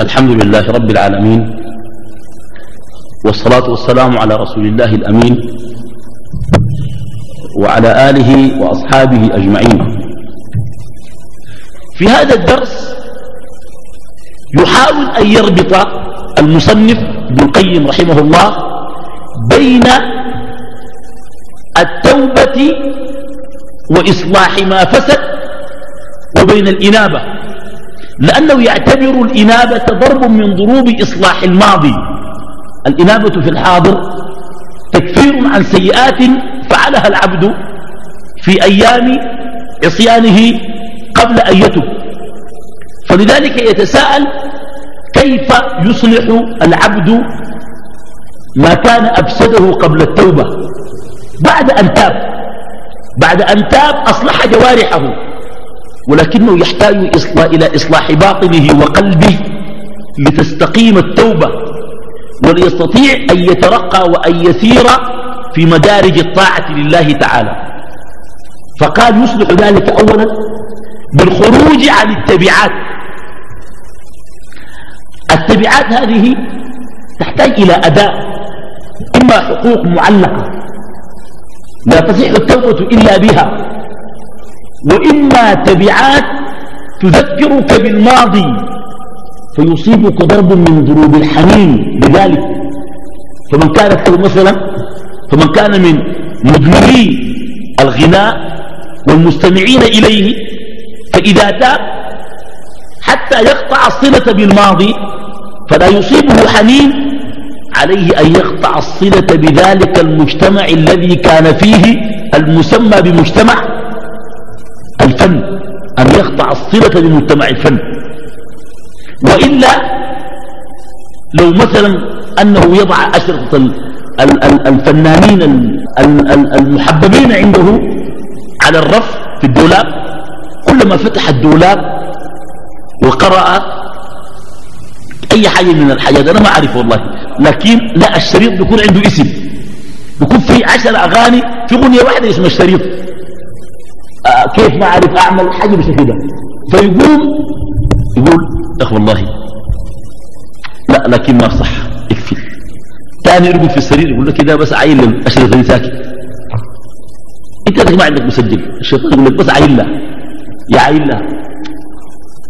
الحمد لله رب العالمين والصلاة والسلام على رسول الله الأمين وعلى آله وأصحابه أجمعين. في هذا الدرس يحاول أن يربط المصنف ابن القيم رحمه الله بين التوبة وإصلاح ما فسد وبين الإنابة. لأنه يعتبر الإنابة ضرب من ضروب إصلاح الماضي. الإنابة في الحاضر تكفير عن سيئات فعلها العبد في أيام عصيانه قبل أن يتب فلذلك يتساءل كيف يصلح العبد ما كان أفسده قبل التوبة؟ بعد أن تاب. بعد أن تاب أصلح جوارحه. ولكنه يحتاج إلى إصلاح باطنه وقلبه لتستقيم التوبة وليستطيع أن يترقى وأن يسير في مدارج الطاعة لله تعالى. فقال يصلح ذلك أولا بالخروج عن التبعات. التبعات هذه تحتاج إلى أداء إما حقوق معلقة لا تصح التوبة إلا بها. وإما تبعات تذكرك بالماضي فيصيبك ضرب من ضروب الحنين لذلك فمن كانت له مثلا فمن كان من مدمني الغناء والمستمعين إليه فإذا تاب حتى يقطع الصلة بالماضي فلا يصيبه حنين عليه أن يقطع الصلة بذلك المجتمع الذي كان فيه المسمى بمجتمع الفن أن يقطع الصلة بمجتمع الفن. وإلا لو مثلا أنه يضع أشرطة الفنانين المحببين عنده على الرف في الدولاب كلما فتح الدولاب وقرأ أي حاجة من الحاجات أنا ما أعرف والله لكن لا الشريط بيكون عنده اسم. بيكون في عشر أغاني في أغنية واحدة اسم الشريط. آه كيف ما أعرف أعمل حاجة بالشكل ده. فيقوم يقول أخ والله لا لكن ما صح اكفي. ثاني يرقد في السرير يقول لك كده بس عين الأشرطة دي ساكت أنت ما عندك مسجل الشيطان يقول لك بس عين لها يا عين لها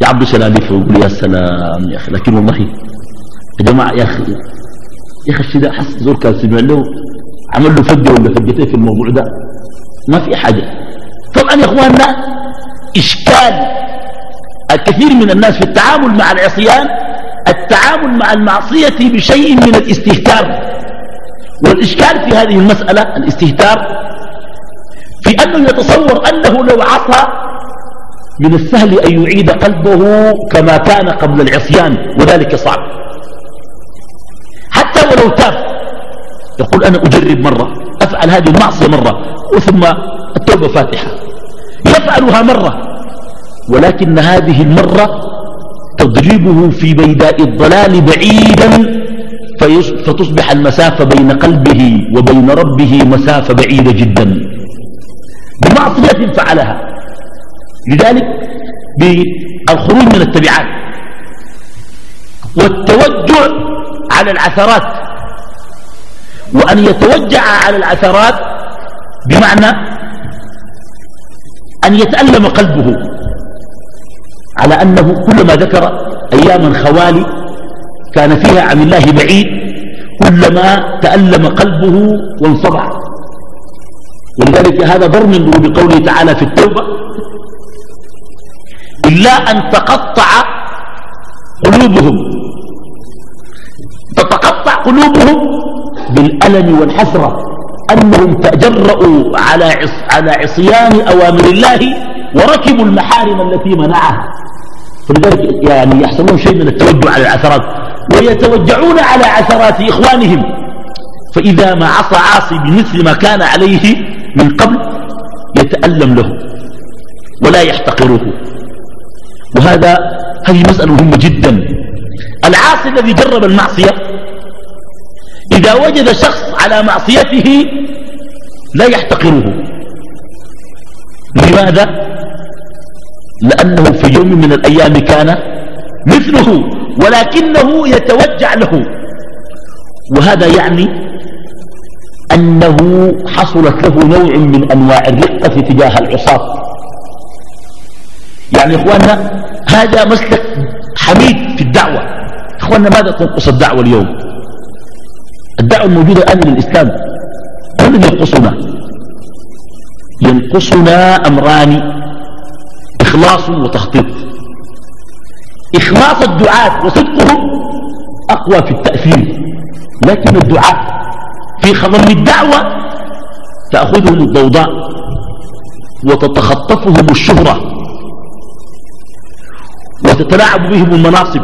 يا عبد شلاليف ويقول يا سلام يا أخي لكن والله يا جماعة يا أخي يا أخي الشيء ده حس زور كان سمع له عمل له فجة ولا فجتين في الموضوع ده. ما في حاجة. طبعا يا أخواننا إشكال الكثير من الناس في التعامل مع العصيان التعامل مع المعصية بشيء من الاستهتار. والإشكال في هذه المسألة الاستهتار في أنه يتصور أنه لو عصى من السهل أن يعيد قلبه كما كان قبل العصيان وذلك صعب. حتى ولو تاب يقول أنا أجرب مرة. أفعل هذه المعصية مرة وثم التوبة فاتحة. يفعلها مرة ولكن هذه المرة تضربه في بيداء الضلال بعيدا فتصبح المسافة بين قلبه وبين ربه مسافة بعيدة جدا. بمعصية فعلها. لذلك بالخروج من التبعات والتوجع على العثرات وأن يتوجع على العثرات بمعنى أن يتألم قلبه على أنه كلما ذكر أياما خوالي كان فيها عن الله بعيد كلما تألم قلبه وانصبع. ولذلك هذا ضر من بقوله تعالى في التوبة. إلا أن تقطع قلوبهم. تتقطع قلوبهم بالألم والحسرة أنهم تجرؤوا على على عصيان أوامر الله وركبوا المحارم التي منعها. فلذلك يعني يحصلون شيء من التوجع على العثرات ويتوجعون على عثرات إخوانهم. فإذا ما عصى عاصي بمثل ما كان عليه من قبل يتألم له ولا يحتقره. وهذا هذه مسألة مهمة جدا. العاصي الذي جرب المعصية إذا وجد شخص على معصيته لا يحتقره. لماذا؟ لأنه في يوم من الأيام كان مثله ولكنه يتوجع له. وهذا يعني أنه حصلت له نوع من أنواع الرقة تجاه العصاة. يعني إخواننا هذا مسلك حميد في الدعوة. إخواننا ماذا تنقص الدعوة اليوم؟ الدعوة الموجودة الآن للإسلام الذي ينقصنا. ينقصنا أمران إخلاص وتخطيط. إخلاص الدعاة وصدقهم أقوى في التأثير. لكن الدعاة في خضم الدعوة تأخذهم الضوضاء وتتخطفهم الشهرة وتتلاعب بهم المناصب.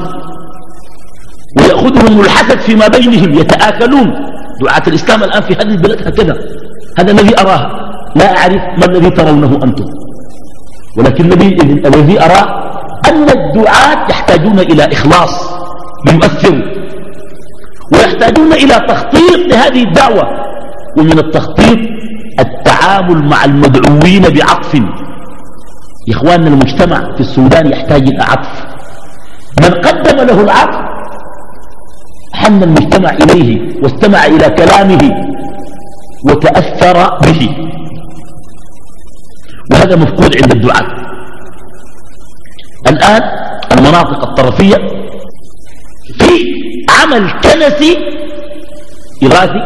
ويأخذهم الحسد فيما بينهم يتآكلون. دعاة الإسلام الآن في هذه البلد هكذا. هذا الذي أراه. لا أعرف ما الذي ترونه أنتم. ولكن الذي أرى أن الدعاة يحتاجون إلى إخلاص ليؤثروا. ويحتاجون إلى تخطيط لهذه الدعوة. ومن التخطيط التعامل مع المدعوين بعطف. يا إخواننا المجتمع في السودان يحتاج إلى عطف. من قدم له العطف حن المجتمع إليه واستمع إلى كلامه وتأثر به. وهذا مفقود عند الدعاة. الآن المناطق الطرفية في عمل كنسي إغاثي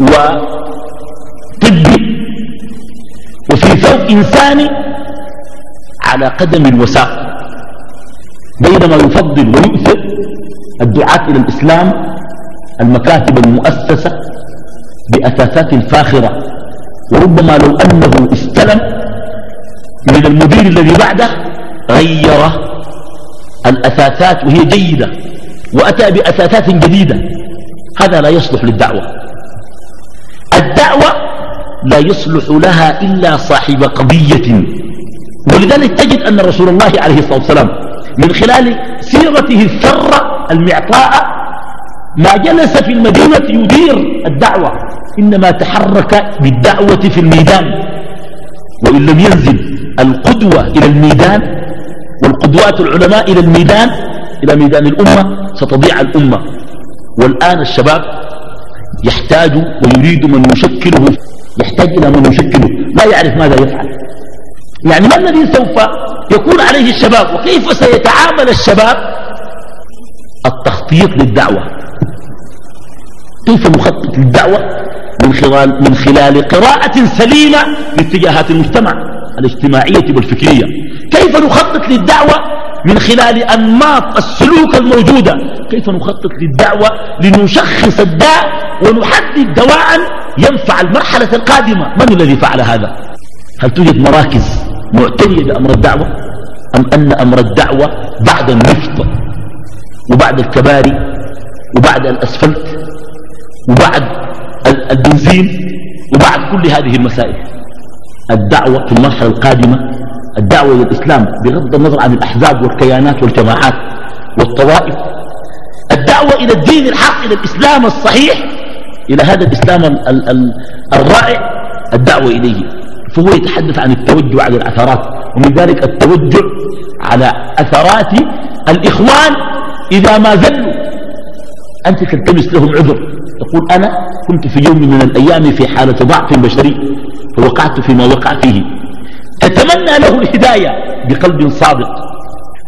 وطبي وفي ثوب إنساني على قدم الوساق. بينما يفضل ويؤثر الدعاة إلى الإسلام المكاتب المؤسسة بأساسات فاخرة. وربما لو أنه استلم من المدير الذي بعده غير الأساسات وهي جيدة وأتى بأساسات جديدة. هذا لا يصلح للدعوة. الدعوة لا يصلح لها إلا صاحب قضية. ولذلك تجد أن رسول الله عليه الصلاة والسلام من خلال سيرته الثرة المعطاء ما جلس في المدينة يدير الدعوة إنما تحرك بالدعوة في الميدان. وإن لم ينزل القدوة إلى الميدان والقدوات العلماء إلى الميدان إلى ميدان الأمة ستضيع الأمة. والآن الشباب يحتاج ويريد من يشكله يحتاج إلى من يشكله. لا يعرف ماذا يفعل. يعني ما الذي سوف يكون عليه الشباب وكيف سيتعامل الشباب؟ التخطيط للدعوة. كيف نخطط للدعوة؟ من خلال, من خلال قراءة سليمة لاتجاهات المجتمع الاجتماعية والفكرية. كيف نخطط للدعوة؟ من خلال أنماط السلوك الموجودة. كيف نخطط للدعوة؟ لنشخص الداء ونحدد دواء ينفع المرحلة القادمة. من الذي فعل هذا؟ هل توجد مراكز معتنية بأمر الدعوة أم أن أمر الدعوة بعد النفط وبعد الكباري وبعد الأسفلت وبعد البنزين وبعد كل هذه المسائل؟ الدعوة في المرحلة القادمة الدعوة إلى الإسلام بغض النظر عن الأحزاب والكيانات والجماعات والطوائف الدعوة إلى الدين الحق إلى الإسلام الصحيح إلى هذا الإسلام ال ال ال الرائع الدعوة إليه. فهو يتحدث عن التوجه على الأثرات ومن ذلك التوجه على أثرات الإخوان إذا ما زلوا. أنت تلتمس لهم عذر. تقول أنا كنت في يوم من الأيام في حالة ضعف بشري فوقعت فيما وقع فيه. تتمنى له الهداية بقلب صادق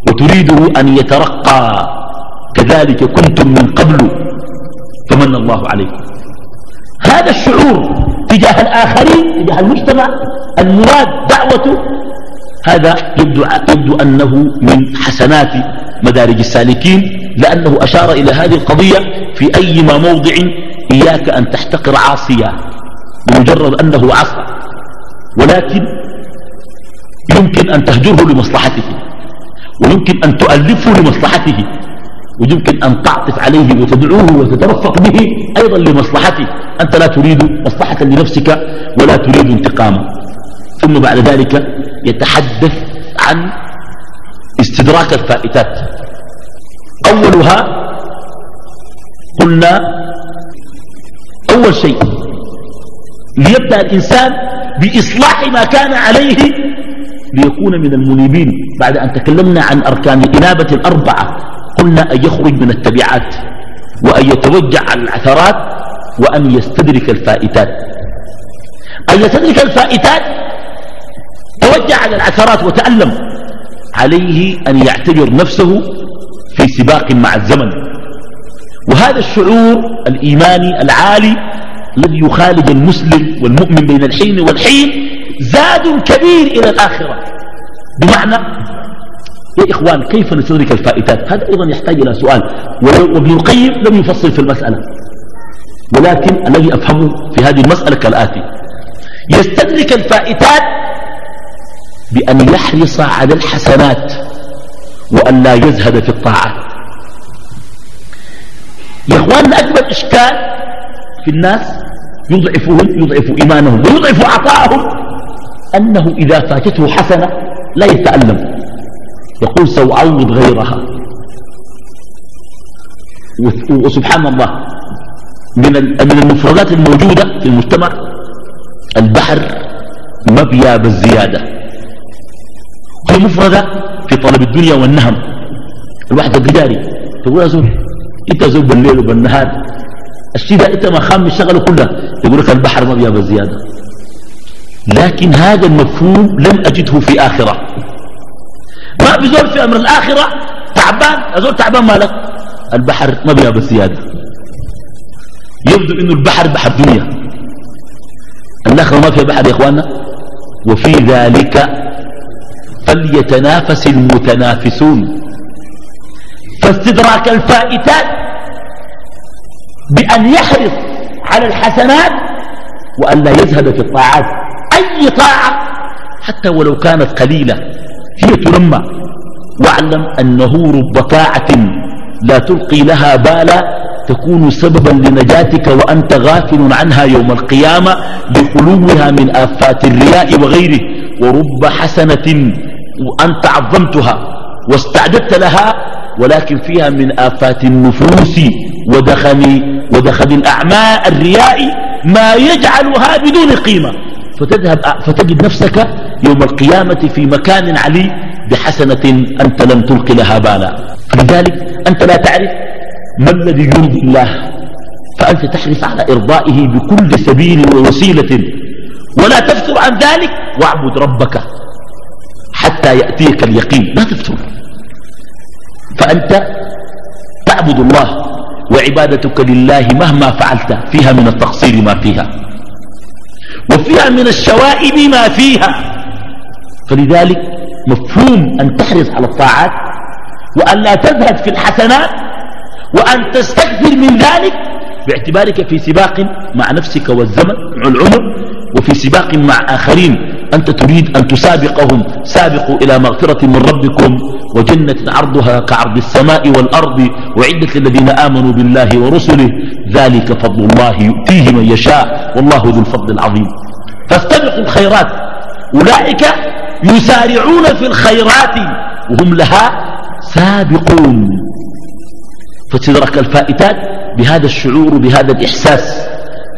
وتريده أن يترقى. كذلك كنتم من قبل فمن الله عليكم. هذا الشعور تجاه الآخرين تجاه المجتمع. المراد دعوته هذا يبدو, يبدو أنه من حسنات مدارج السالكين لأنه أشار إلى هذه القضية في أيما موضع إياك أن تحتقر عاصيا بمجرد أنه عصى. ولكن يمكن أن تهجره لمصلحته ويمكن أن تؤلفه لمصلحته. ويمكن أن تعطف عليه وتدعوه وتترفق به أيضا لمصلحته أنت لا تريد مصلحة لنفسك ولا تريد انتقاما ثم بعد ذلك يتحدث عن استدراك الفائتات. أولها قلنا أول شيء ليبدأ الإنسان بإصلاح ما كان عليه ليكون من المنيبين. بعد أن تكلمنا عن أركان الإنابة الأربعة قلنا أن يخرج من التبعات وأن يتوجع على العثرات وأن يستدرك الفائتات. أن يستدرك الفائتات توجع على العثرات وتألم. عليه أن يعتبر نفسه في سباق مع الزمن. وهذا الشعور الإيماني العالي الذي يخالج المسلم والمؤمن بين الحين والحين زاد كبير إلى الآخرة. بمعنى يا إخوان كيف نستدرك الفائتات؟ هذا أيضا يحتاج إلى سؤال. وابن القيم لم يفصل في المسألة. ولكن الذي أفهمه في هذه المسألة كالآتي. يستدرك الفائتات بأن يحرص على الحسنات وأن لا يزهد في الطاعات. يا إخواننا أكبر إشكال في الناس يضعفهم يضعف إيمانهم ويضعف عطاءهم أنه إذا فاتته حسنة لا يتألم. يقول سأعوض غيرها. وسبحان الله من من المفردات الموجودة في المجتمع البحر مبيا بالزيادة هي مفردة في طلب الدنيا والنهم. الواحد القداري تقول يا زول إنت زول بالليل وبالنهار الشيء ده إنت ما خام شغله كله يقول لك البحر مبيا بالزيادة لكن هذا المفهوم لم أجده في آخرة. ما بزول في أمر الآخرة تعبان أزول تعبان مالك. البحر ما بيها بالزيادة يبدو إنه البحر بحر دنيا. الآخرة ما فيها بحر يا إخواننا. وفي ذلك فليتنافس المتنافسون. فاستدراك الفائتات بأن يحرص على الحسنات وأن لا يزهد في الطاعات. أي طاعة؟ حتى ولو كانت قليلة. هي تنمى واعلم أنه رب طاعة لا تلقي لها بالا تكون سببا لنجاتك وأنت غافل عنها يوم القيامة لخلوها من آفات الرياء وغيره. ورب حسنة وأنت عظمتها واستعددت لها ولكن فيها من آفات النفوس ودخل, ودخل الأعماء الرياء ما يجعلها بدون قيمة. فتذهب فتجد نفسك يوم القيامة في مكان علي بحسنة أنت لم تلق لها بالا. فلذلك أنت لا تعرف ما الذي يرضي الله. فأنت تحرص على إرضائه بكل سبيل ووسيلة. ولا تفتر عن ذلك واعبد ربك حتى يأتيك اليقين. لا تفتر. فأنت تعبد الله وعبادتك لله مهما فعلت فيها من التقصير ما فيها. وفيها من الشوائب ما فيها. فلذلك مفهوم أن تحرص على الطاعات وأن لا تزهد في الحسنات وأن تستكثر من ذلك باعتبارك في سباق مع نفسك والزمن والعمر وفي سباق مع آخرين. أنت تريد أن تسابقهم. سابقوا إلى مغفرة من ربكم وجنة عرضها كعرض السماء والأرض. وعدة الذين آمنوا بالله ورسله. ذلك فضل الله يؤتيه من يشاء. والله ذو الفضل العظيم. فاستبقوا الخيرات. أولئك يسارعون في الخيرات. وهم لها سابقون. فتدرك الفائتات بهذا الشعور بهذا الإحساس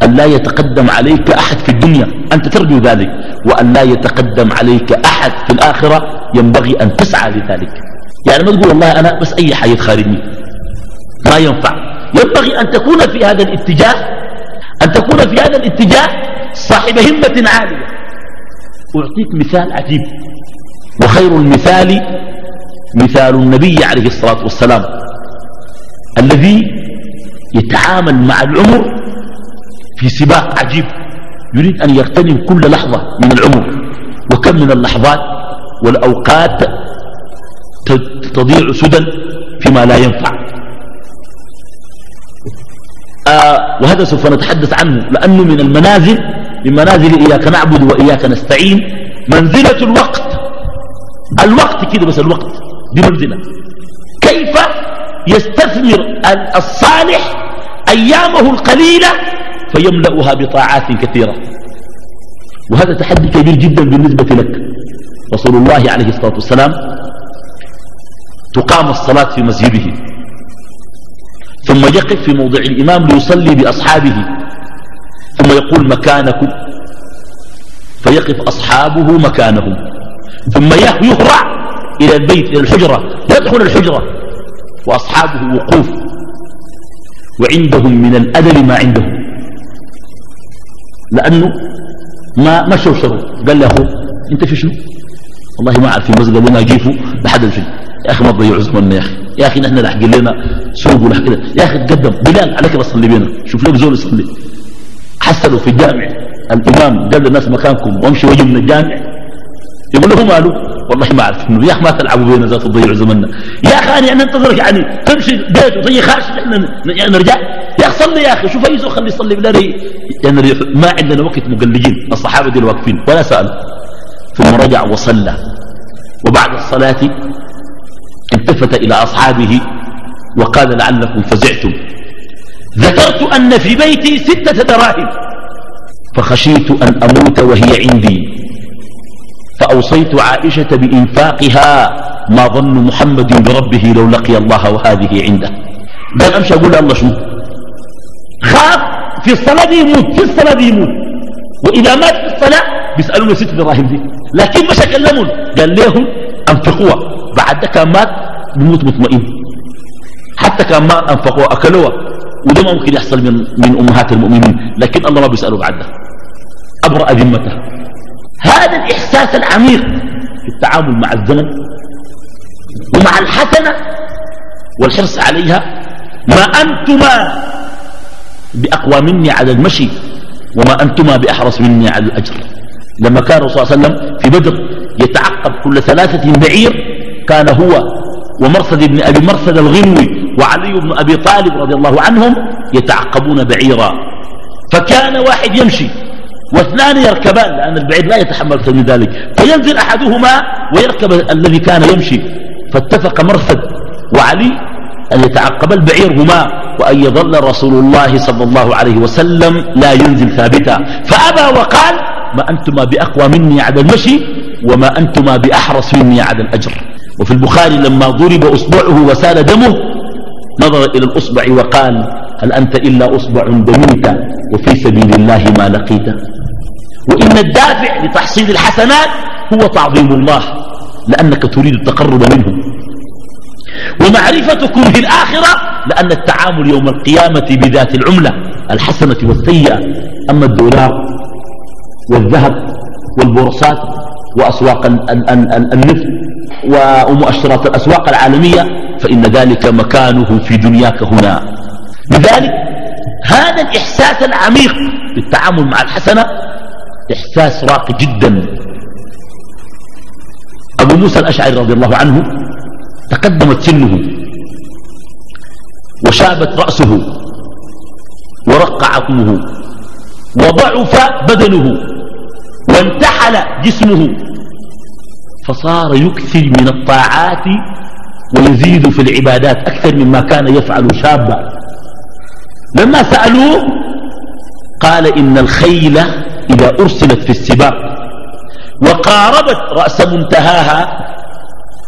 أن لا يتقدم عليك أحد في الدنيا. أنت ترجو ذلك. وأن لا يتقدم عليك أحد في الآخرة ينبغي أن تسعى لذلك. يعني ما تقول والله أنا بس أي حاجة تخارجني ما ينفع. ينبغي أن تكون في هذا الاتجاه أن تكون في هذا الاتجاه صاحب همة عالية. أعطيك مثال عجيب. وخير المثال مثال النبي عليه الصلاة والسلام الذي يتعامل مع العمر في سباق عجيب. يريد أن يغتنم كل لحظة من العمر. وكم من اللحظات والأوقات تضيع سدى فيما لا ينفع. آه وهذا سوف نتحدث عنه لأنه من المنازل من منازل إياك نعبد وإياك نستعين. منزلة الوقت. الوقت كده بس الوقت دي منزلة. كيف يستثمر الصالح أيامه القليلة فيملأها بطاعات كثيرة. وهذا تحدي كبير جدا بالنسبة لك. رسول الله عليه الصلاة والسلام تقام الصلاة في مسجده ثم يقف في موضع الإمام ليصلي بأصحابه ثم يقول مكانكم فيقف أصحابه مكانهم ثم يهرع إلى البيت إلى الحجرة يدخل الحجرة وأصحابه وقوف وعندهم من الأدب ما عندهم. لأنه ما ما شوشروا قال له أنت في شنو؟ والله ما أعرف في المسجد ما أجيفوا لحد الفجر يا أخي ما تضيعوا زماننا يا أخي. يا أخي نحن لحق لنا سوق ولا كده. يا أخي تقدم. بلال عليك بصلي بينا. شوف لك زول يصلي. حسنوا في الجامع. الإمام قال للناس مكانكم. وامشي وجه من الجامع. يقول له ماله؟ والله ما أعرف. يا أخي ما تلعبوا بينا ذات تضيعوا زمننا يا أخي أنا يعني أنتظرك يعني. تمشي بيت وتجي خارج. نحن نرجع. صلي يا أخي شوف أي زول خلي يصلي بلا يعني ما عندنا وقت مقلجين الصحابة دي واقفين. ولا سأل. ثم رجع وصلى. وبعد الصلاة التفت إلى أصحابه وقال لعلكم فزعتم. ذكرت أن في بيتي ستة دراهم فخشيت أن أموت وهي عندي. فأوصيت عائشة بإنفاقها ما ظن محمد بربه لو لقي الله وهذه عنده. قال أمشي أقول الله شنو؟ خاف في الصلاة دي يموت في الصلاة دي يموت. وإذا مات في الصلاة بيسألون ست دراهم دي لكن مش كلمون قال لهم أنفقوها. بعد كان مات بموت مطمئن. حتى كان ما أنفقوها أكلوها. وده ما ممكن يحصل من, من أمهات المؤمنين. لكن الله ما بيسأله بعد أبرأ ذمته. هذا الإحساس العميق في التعامل مع الزمن ومع الحسنة والحرص عليها. ما أنتما بأقوى مني على المشي وما أنتما بأحرص مني على الأجر. لما كان الرسول صلى الله عليه وسلم في بدر يتعقب كل ثلاثة بعير كان هو ومرصد بن أبي مرصد الغنوي وعلي بن أبي طالب رضي الله عنهم يتعقبون بعيرا. فكان واحد يمشي واثنان يركبان لأن البعير لا يتحمل أكثر من ذلك. فينزل أحدهما ويركب الذي كان يمشي. فاتفق مرصد وعلي أن يتعقب البعير هما وأن يظل رسول الله صلى الله عليه وسلم لا ينزل ثابتا. فأبى وقال ما أنتما بأقوى مني على المشي وما أنتما بأحرص مني على الأجر. وفي البخاري لما ضرب أصبعه وسال دمه نظر إلى الأصبع وقال هل أنت إلا أصبع دميت وفي سبيل الله ما لقيت. وإن الدافع لتحصيل الحسنات هو تعظيم الله لأنك تريد التقرب منه. ومعرفتكم في الآخرة لأن التعامل يوم القيامة بذات العملة الحسنة والسيئة. أما الدولار والذهب والبورصات وأسواق النفط ومؤشرات الأسواق العالمية فإن ذلك مكانه في دنياك هنا. لذلك هذا الإحساس العميق بالتعامل مع الحسنة إحساس راقي جدا. أبو موسى الأشعري رضي الله عنه تقدمت سنه وشابت رأسه ورق عظمه وضعف بدنه وانتحل جسمه فصار يكثر من الطاعات ويزيد في العبادات أكثر مما كان يفعل شابا. لما سألوه قال إن الخيل إذا أرسلت في السباق وقاربت رأس منتهاها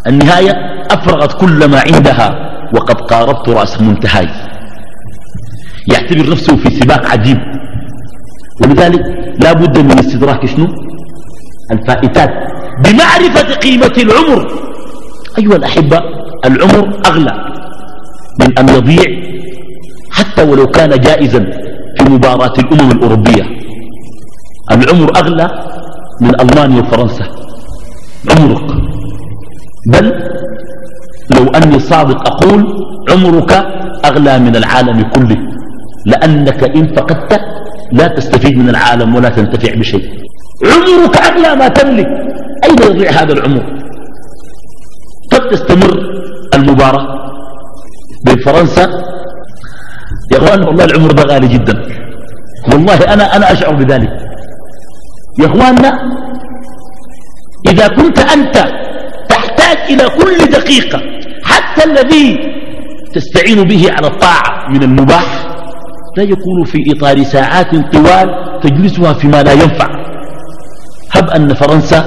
النهاية أفرغت كل ما عندها وقد قاربت رأس منتهاي. يعتبر نفسه في سباق عجيب. ولذلك لا بد من استدراك شنو؟ الفائتات. بمعرفة قيمة العمر. أيها الأحبة العمر أغلى من أن يضيع حتى ولو كان جائزا في مباراة الأمم الأوروبية. العمر أغلى من ألمانيا وفرنسا. عمرك. بل لو أني صادق أقول عمرك أغلى من العالم كله لأنك إن فقدت لا تستفيد من العالم ولا تنتفع بشيء. عمرك أغلى ما تملك. أين يضيع هذا العمر؟ قد تستمر المباراة بين فرنسا يا أخوان والله العمر ده غالي جدا. والله أنا, أنا أشعر بذلك. يا أخواننا إذا كنت أنت تحتاج إلى كل دقيقة. حتى الذي تستعين به على الطاعة من المباح لا يكون في إطار ساعات طوال تجلسها فيما لا ينفع. هب أن فرنسا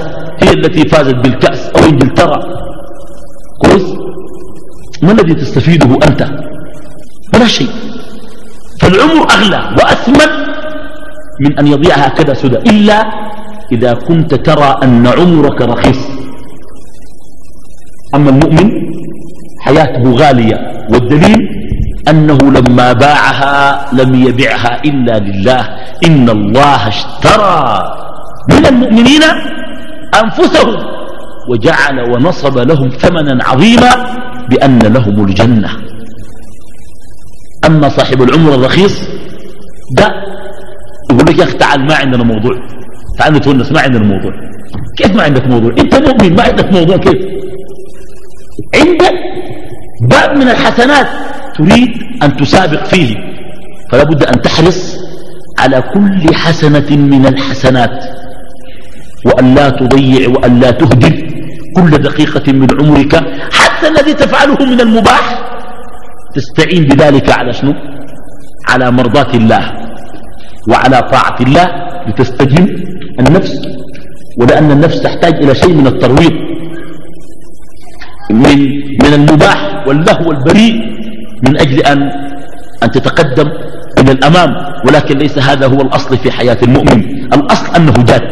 هي التي فازت بالكأس أو إنجلترا. كويس؟ ما الذي تستفيده أنت؟ ولا شيء. فالعمر أغلى وأثمن من أن يضيع هكذا سدى. إلا إذا كنت ترى أن عمرك رخيص. أما المؤمن حياته غالية والدليل أنه لما باعها لم يبعها إلا لله إن الله اشترى من المؤمنين أنفسهم وجعل ونصب لهم ثمنا عظيما بأن لهم الجنة. أما صاحب العمر الرخيص ده يقول لك يا أخي تعال ما عندنا موضوع تعال نتونس ما عندنا موضوع. كيف ما عندك موضوع؟ أنت مؤمن ما عندك موضوع كيف؟ عندك باب من الحسنات تريد أن تسابق فيه فلا بد أن تحرص على كل حسنة من الحسنات وأن لا تضيع وأن لا تهدر كل دقيقة من عمرك حتى الذي تفعله من المباح تستعين بذلك على شنو؟ على مرضاة الله وعلى طاعة الله لتستجم النفس ولأن النفس تحتاج إلى شيء من الترويض. من, من المباح واللهو البريء من أجل أن, أن تتقدم إلى الأمام ولكن ليس هذا هو الأصل في حياة المؤمن. الأصل أنه جاد.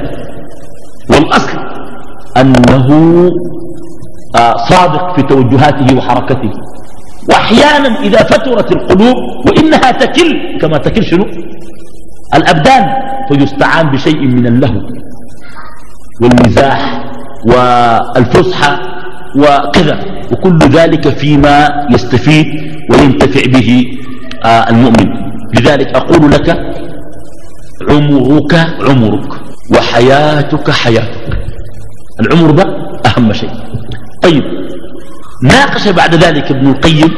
والأصل أنه آه، صادق في توجهاته وحركته. وأحيانا إذا فترت القلوب وإنها تكل كما تكل شنو؟ الأبدان فيستعان بشيء من اللهو والمزاح والفسحة وكذا. وكل ذلك فيما يستفيد وينتفع به آه، المؤمن. لذلك أقول لك عمرك عمرك وحياتك حياتك. العمر ده أهم شيء. طيب ناقش بعد ذلك ابن القيم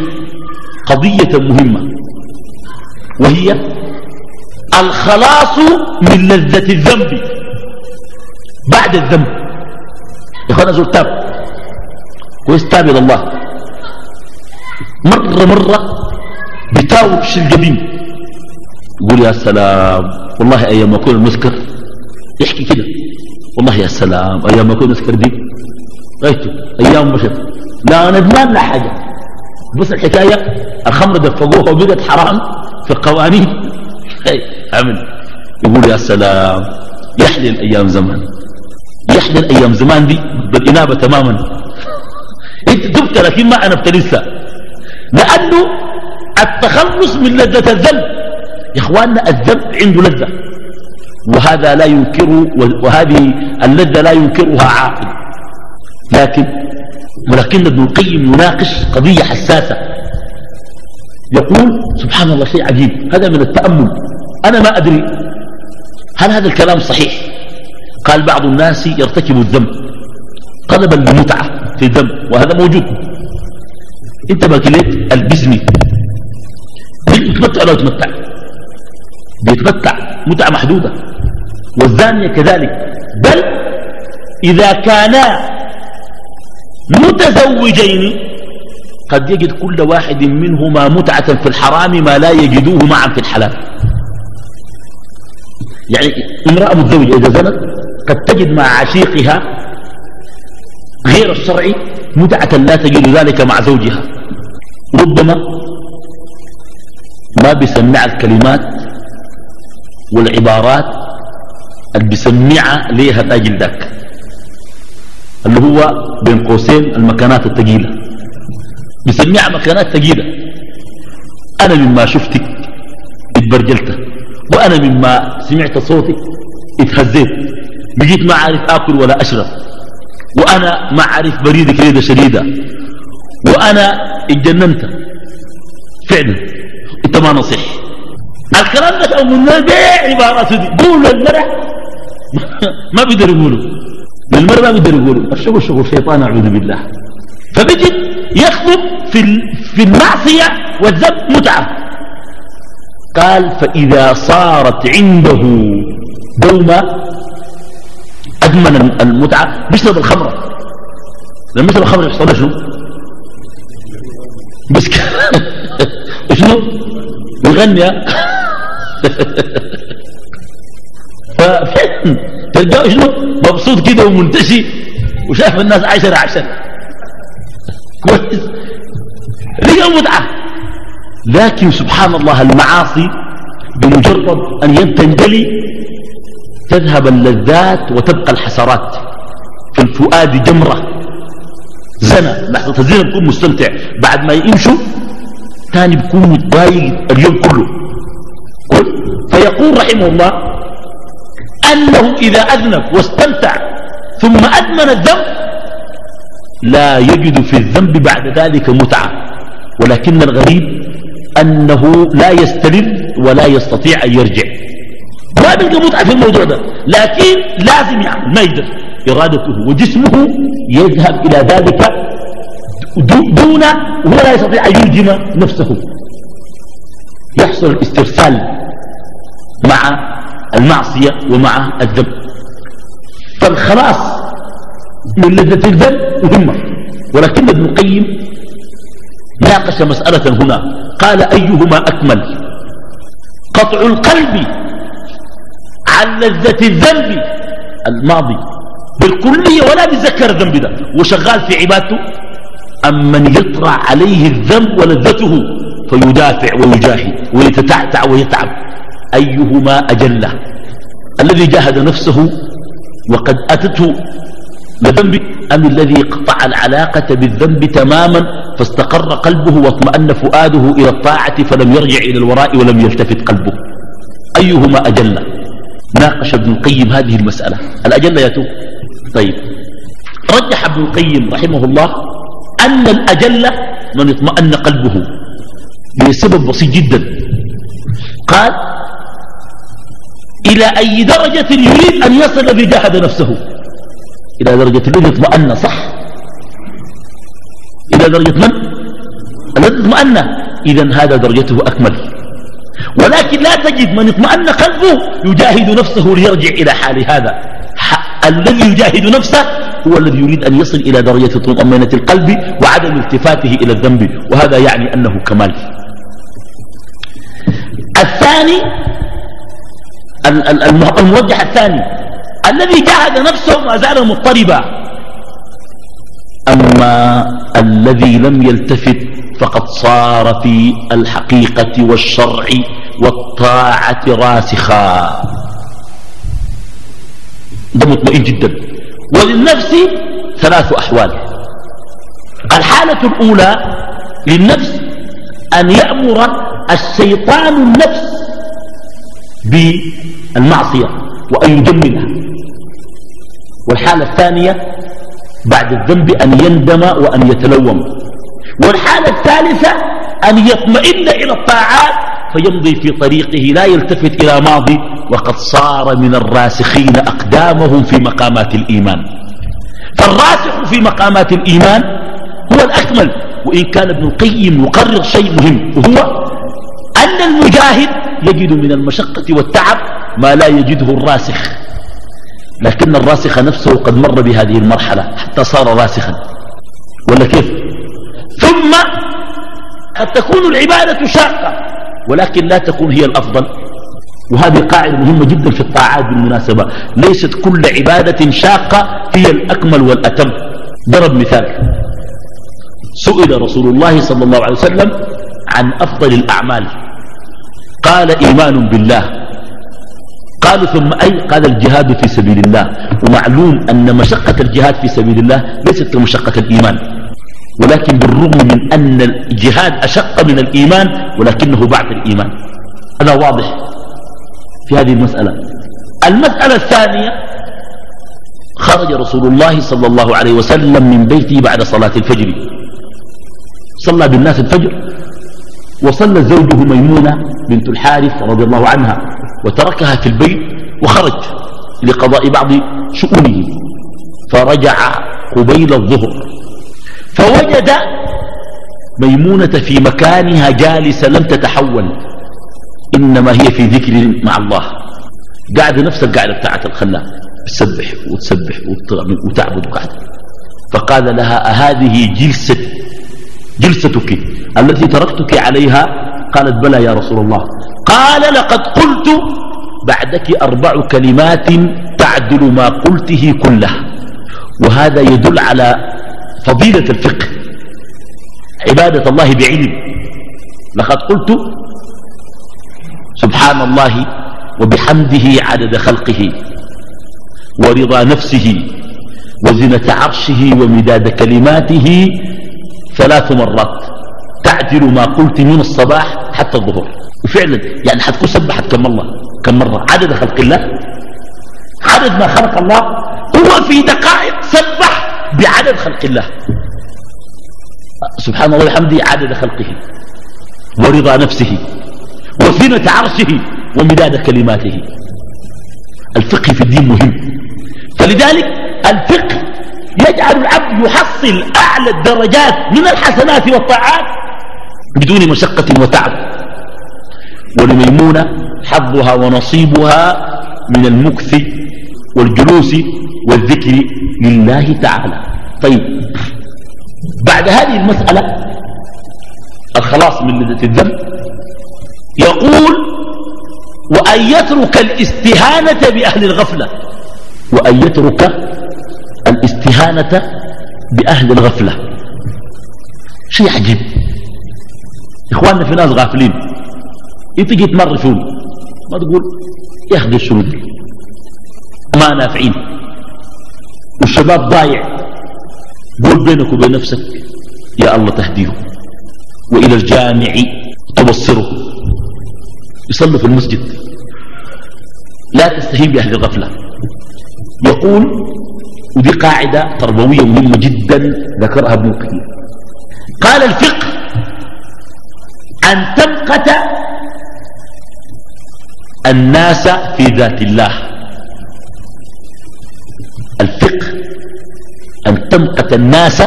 قضية مهمة وهي الخلاص من لذة الذنب. بعد الذنب. يا اخوانا زول إلى الله. مرة مرة بتاوب شي القديم يقول يا سلام والله أيام ما أكون المسكر يحكي كده. والله يا سلام أيام ما أكون المسكر دي. غايته أيام مشت لا ندمان لا حاجة. بس الحكاية الخمر دفقوها وبقت حرام في القوانين عمل. يقول يا سلام يحلي الأيام زمان. يحلي الأيام زمان دي بالإنابة تماما. إنت تبت لكن ما انبت لسه لأنه التخلص من لذة الذنب. يا إخواننا الذنب عنده لذة. وهذا لا ينكر وهذه اللذة لا ينكرها عاقل. لكن ولكن ابن القيم يناقش قضية حساسة. يقول سبحان الله شيء عجيب. هذا من التأمل. أنا ما أدري هل هذا الكلام صحيح. قال بعض الناس يرتكب الذنب طلبا للمتعة في الذنب وهذا موجود. انت ما كليت البزني بيتمتع ولا يتمتع بيتمتع؟ متعة محدودة. والزانية كذلك. بل إذا كانا متزوجين قد يجد كل واحد منهما متعة في الحرام ما لا يجدوه معا في الحلال. يعني امرأة متزوجة إذا زنت قد تجد مع عشيقها غير الشرعي متعة لا تجد ذلك مع زوجها. ربما ما بيسمع الكلمات والعبارات اللي بيسمعها ليها تاجل ذاك اللي هو بين قوسين المكانات الثقيلة. بيسمعها مكانات ثقيلة. أنا مما شفتك اتبرجلت وأنا مما سمعت صوتي اتهزيت بقيت ما عارف آكل ولا أشرب. وأنا ما عارف بريدك ريدة شديدة. وأنا اتجننت. فعلا. أنت ما نصيح. الكلام ده أو من بيع عبارات دي قول للمرأة ما بيقدر يقولوا للمرأة ما بيقدر يقولوا الشغل شغل شيطان أعوذ بالله. فبيجي يخطب في في المعصية والذنب متعة. قال فإذا صارت عنده دوما أدمن المتعة بيشرب الخمرة. لما يشرب الخمرة يحصل شنو؟ بس شنو يغني تلقاه شنو؟ مبسوط كده ومنتشي وشايف الناس عشرة عشرة. كويس. لقى متعة لكن سبحان الله المعاصي بمجرد أن تنجلي تذهب اللذات وتبقى الحسرات في الفؤاد جمرة. زنا لحظة الزنا بيكون مستمتع. بعد ما يمشوا تاني بيكون متضايق اليوم كله. فيقول رحمه الله أنه إذا أذنب واستمتع ثم أدمن الذنب لا يجد في الذنب بعد ذلك متعة. ولكن الغريب أنه لا يستلم ولا يستطيع أن يرجع. ما بيلقى متعة في الموضوع ده. لكن لازم يعمل ما يقدر. إرادته وجسمه يذهب إلى ذلك دون وهو لا يستطيع أن يلجم نفسه. يحصل الاسترسال مع المعصية ومع الذنب. فالخلاص من لذة الذنب مهمة. ولكن ابن القيم ناقش مسألة هنا. قال أيهما أكمل؟ قطع القلب عن لذة الذنب الماضي. بالكلية ولا بيذكر الذنب ده. وشغال في عبادته. أم من يطرع عليه الذنب ولذته فيدافع ويجاهد ويتتعتع ويتعب. أيهما أجله؟ الذي جاهد نفسه وقد أتته لذنب أم الذي قطع العلاقة بالذنب تماما فاستقر قلبه واطمأن فؤاده إلى الطاعة فلم يرجع إلى الوراء ولم يلتفت قلبه؟ أيهما أجل ناقش ابن القيم هذه المسألة. الأجل يتوب طيب. رجح ابن القيم رحمه الله أن الأجل من اطمأن قلبه لسبب بسيط جدا. قال إلى أي درجة يريد أن يصل بجاهد نفسه؟ إلى درجة الذي اطمأن صح؟ إلى درجة من؟ الذي اطمأن. إذا هذا درجته أكمل. ولكن لا تجد من اطمأن قلبه يجاهد نفسه ليرجع إلى حال هذا. الذي يجاهد نفسه هو الذي يريد أن يصل إلى درجة طمأنينة القلب وعدم التفاته إلى الذنب وهذا يعني أنه كمال. الثاني المرجح الثاني الذي جاهد نفسه ما زال مضطربا. أما الذي لم يلتفت فقد صار في الحقيقة والشرع والطاعة راسخا. ده مطمئن جدا. وللنفس ثلاث أحوال. الحالة الأولى للنفس أن يأمر الشيطان النفس بالمعصية وأن يجملها. والحالة الثانية بعد الذنب أن يندم وأن يتلوم. والحالة الثالثة أن يطمئن إلى الطاعات فيمضي في طريقه لا يلتفت إلى ماضي. وقد صار من الراسخين أقدامهم في مقامات الإيمان. فالراسخ في مقامات الإيمان هو الأكمل. وإن كان ابن القيم يقرر شيء مهم وهو أن المجاهد يجد من المشقة والتعب ما لا يجده الراسخ. لكن الراسخ نفسه قد مر بهذه المرحلة حتى صار راسخا. ولا كيف؟ ثم قد تكون العبادة شاقة ولكن لا تكون هي الأفضل. وهذه قاعدة مهمة جدا في الطاعات بالمناسبة. ليست كل عبادة شاقة هي الأكمل والأتم. ضرب مثال. سئل رسول الله صلى الله عليه وسلم عن أفضل الأعمال. قال إيمان بالله. قالوا ثم أي؟ قال الجهاد في سبيل الله. ومعلوم أن مشقة الجهاد في سبيل الله ليست كمشقة الإيمان. ولكن بالرغم من أن الجهاد أشق من الإيمان ولكنه بعد الإيمان. هذا واضح في هذه المسألة. المسألة الثانية خرج رسول الله صلى الله عليه وسلم من بيته بعد صلاة الفجر. صلى بالناس الفجر وصلى زوجه ميمونة بنت الحارث رضي الله عنها وتركها في البيت وخرج لقضاء بعض شؤونه. فرجع قبيل الظهر. فوجد ميمونة في مكانها جالسة لم تتحول. إنما هي في ذكر مع الله. قاعدة نفس القاعدة بتاعت الخلاء تسبح وتسبح وتعبد وقاعدة فقال لها أهذه جلسة جلستك. التي تركتك عليها؟ قالت بلى يا رسول الله. قال لقد قلت بعدك أربع كلمات تعدل ما قلته كله. وهذا يدل على فضيلة الفقه عبادة الله بعلم. لقد قلت سبحان الله وبحمده عدد خلقه ورضا نفسه وزنة عرشه ومداد كلماته ثلاث مرات. تعدل ما قلت من الصباح حتى الظهر. وفعلا يعني حتكون سبحت كم الله كم مرة؟ عدد خلق الله؟ عدد ما خلق الله؟ هو في دقائق سبح. بعدد خلق الله. سبحان الله وبحمده عدد خلقه ورضا نفسه وزنة عرشه ومداد كلماته. الفقه في الدين مهم. فلذلك الفقه يجعل العبد يحصل أعلى الدرجات من الحسنات والطاعات بدون مشقة وتعب. ولميمونة حظها ونصيبها من المكث والجلوس والذكر لله تعالى. طيب. بعد هذه المسألة الخلاص من لذة الذنب يقول وأن يترك الاستهانة بأهل الغفلة. وأن يترك الاستهانة بأهل الغفلة. شيء عجيب. إخواننا في ناس غافلين. انت جيت مر شون ما تقول يا أخي شنو ما نافعين. والشباب ضايع. قول بينك وبين نفسك يا الله تهديه وإلى الجامع توصره يصلي في المسجد. لا تستهين بأهل الغفلة. يقول ودي قاعدة تربوية مهمة جدا ذكرها ابن كثير قال الفقه أن تمقت الناس في ذات الله. الفقه أن تمقت الناس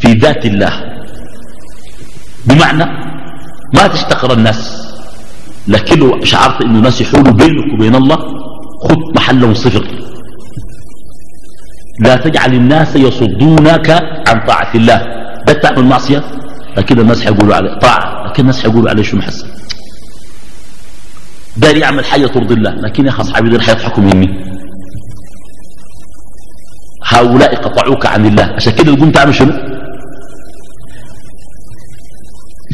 في ذات الله. بمعنى ما تشتقر الناس. لكن لو شعرت أن الناس يحولوا بينك وبين الله خذ محلهم صفر. لا تجعل الناس يصدونك عن طاعة الله. لا تعمل معصية؟ لكن الناس حيقولوا عليه طاعة. لكن الناس حيقولوا عليه شو محسن داري يعمل حاجة ترضي الله. لكن يا أخي أصحابي حيضحكوا مني هؤلاء قطعوك عن الله. عشان كده تقوم تعمل شنو؟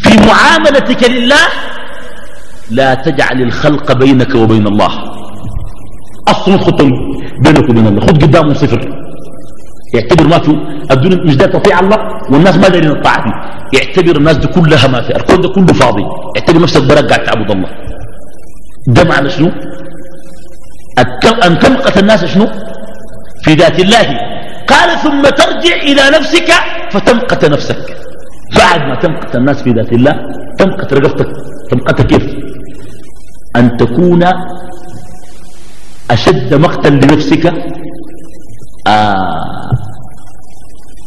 في معاملتك لله لا تجعل الخلق بينك وبين الله. أصل خطم بينك وبين الله. خذ قدامه صفر. يعتبر ما في الدنيا مش ده تطيع الله والناس ما دارين الطاعة دي يعتبر الناس دي كلها ما في. الكون ده كله فاضي. يعتبر نفسك برق قاعد تعبد الله. ده معنى شنو؟ أن تمقت الناس شنو؟ في ذات الله. قال ثم ترجع إلى نفسك فتمقت نفسك. بعد ما تمقت الناس في ذات الله تمقت رقبتك. تمقت كيف؟ أن تكون أشد مقتا لنفسك. آه.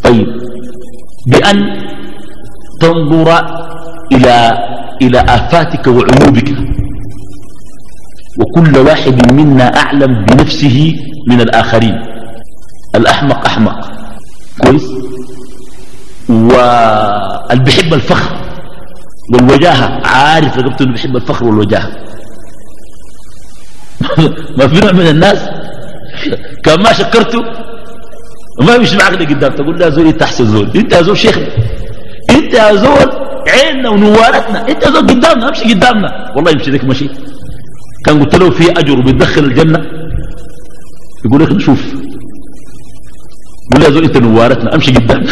طيب. بأن تنظر إلى إلى آفاتك وعيوبك. وكل واحد منا أعلم بنفسه من الآخرين. الأحمق أحمق. كويس؟ واللي بيحب الفخر والوجاهة. عارف رقبته إنه بيحب الفخر والوجاهة. ما في نوع من الناس كان ما شكرته وما يمشي معك لقدام تقول له يا زول انت أحسن زول. انت يا زول شيخنا انت يا زول عيننا ونوارتنا. انت يا زول قدامنا امشي قدامنا. والله يمشي لك مشي كان قلت له في أجر وبيتدخل الجنة. يقول لك نشوف يقول يا زول إنت نوارتنا. أمشي قدام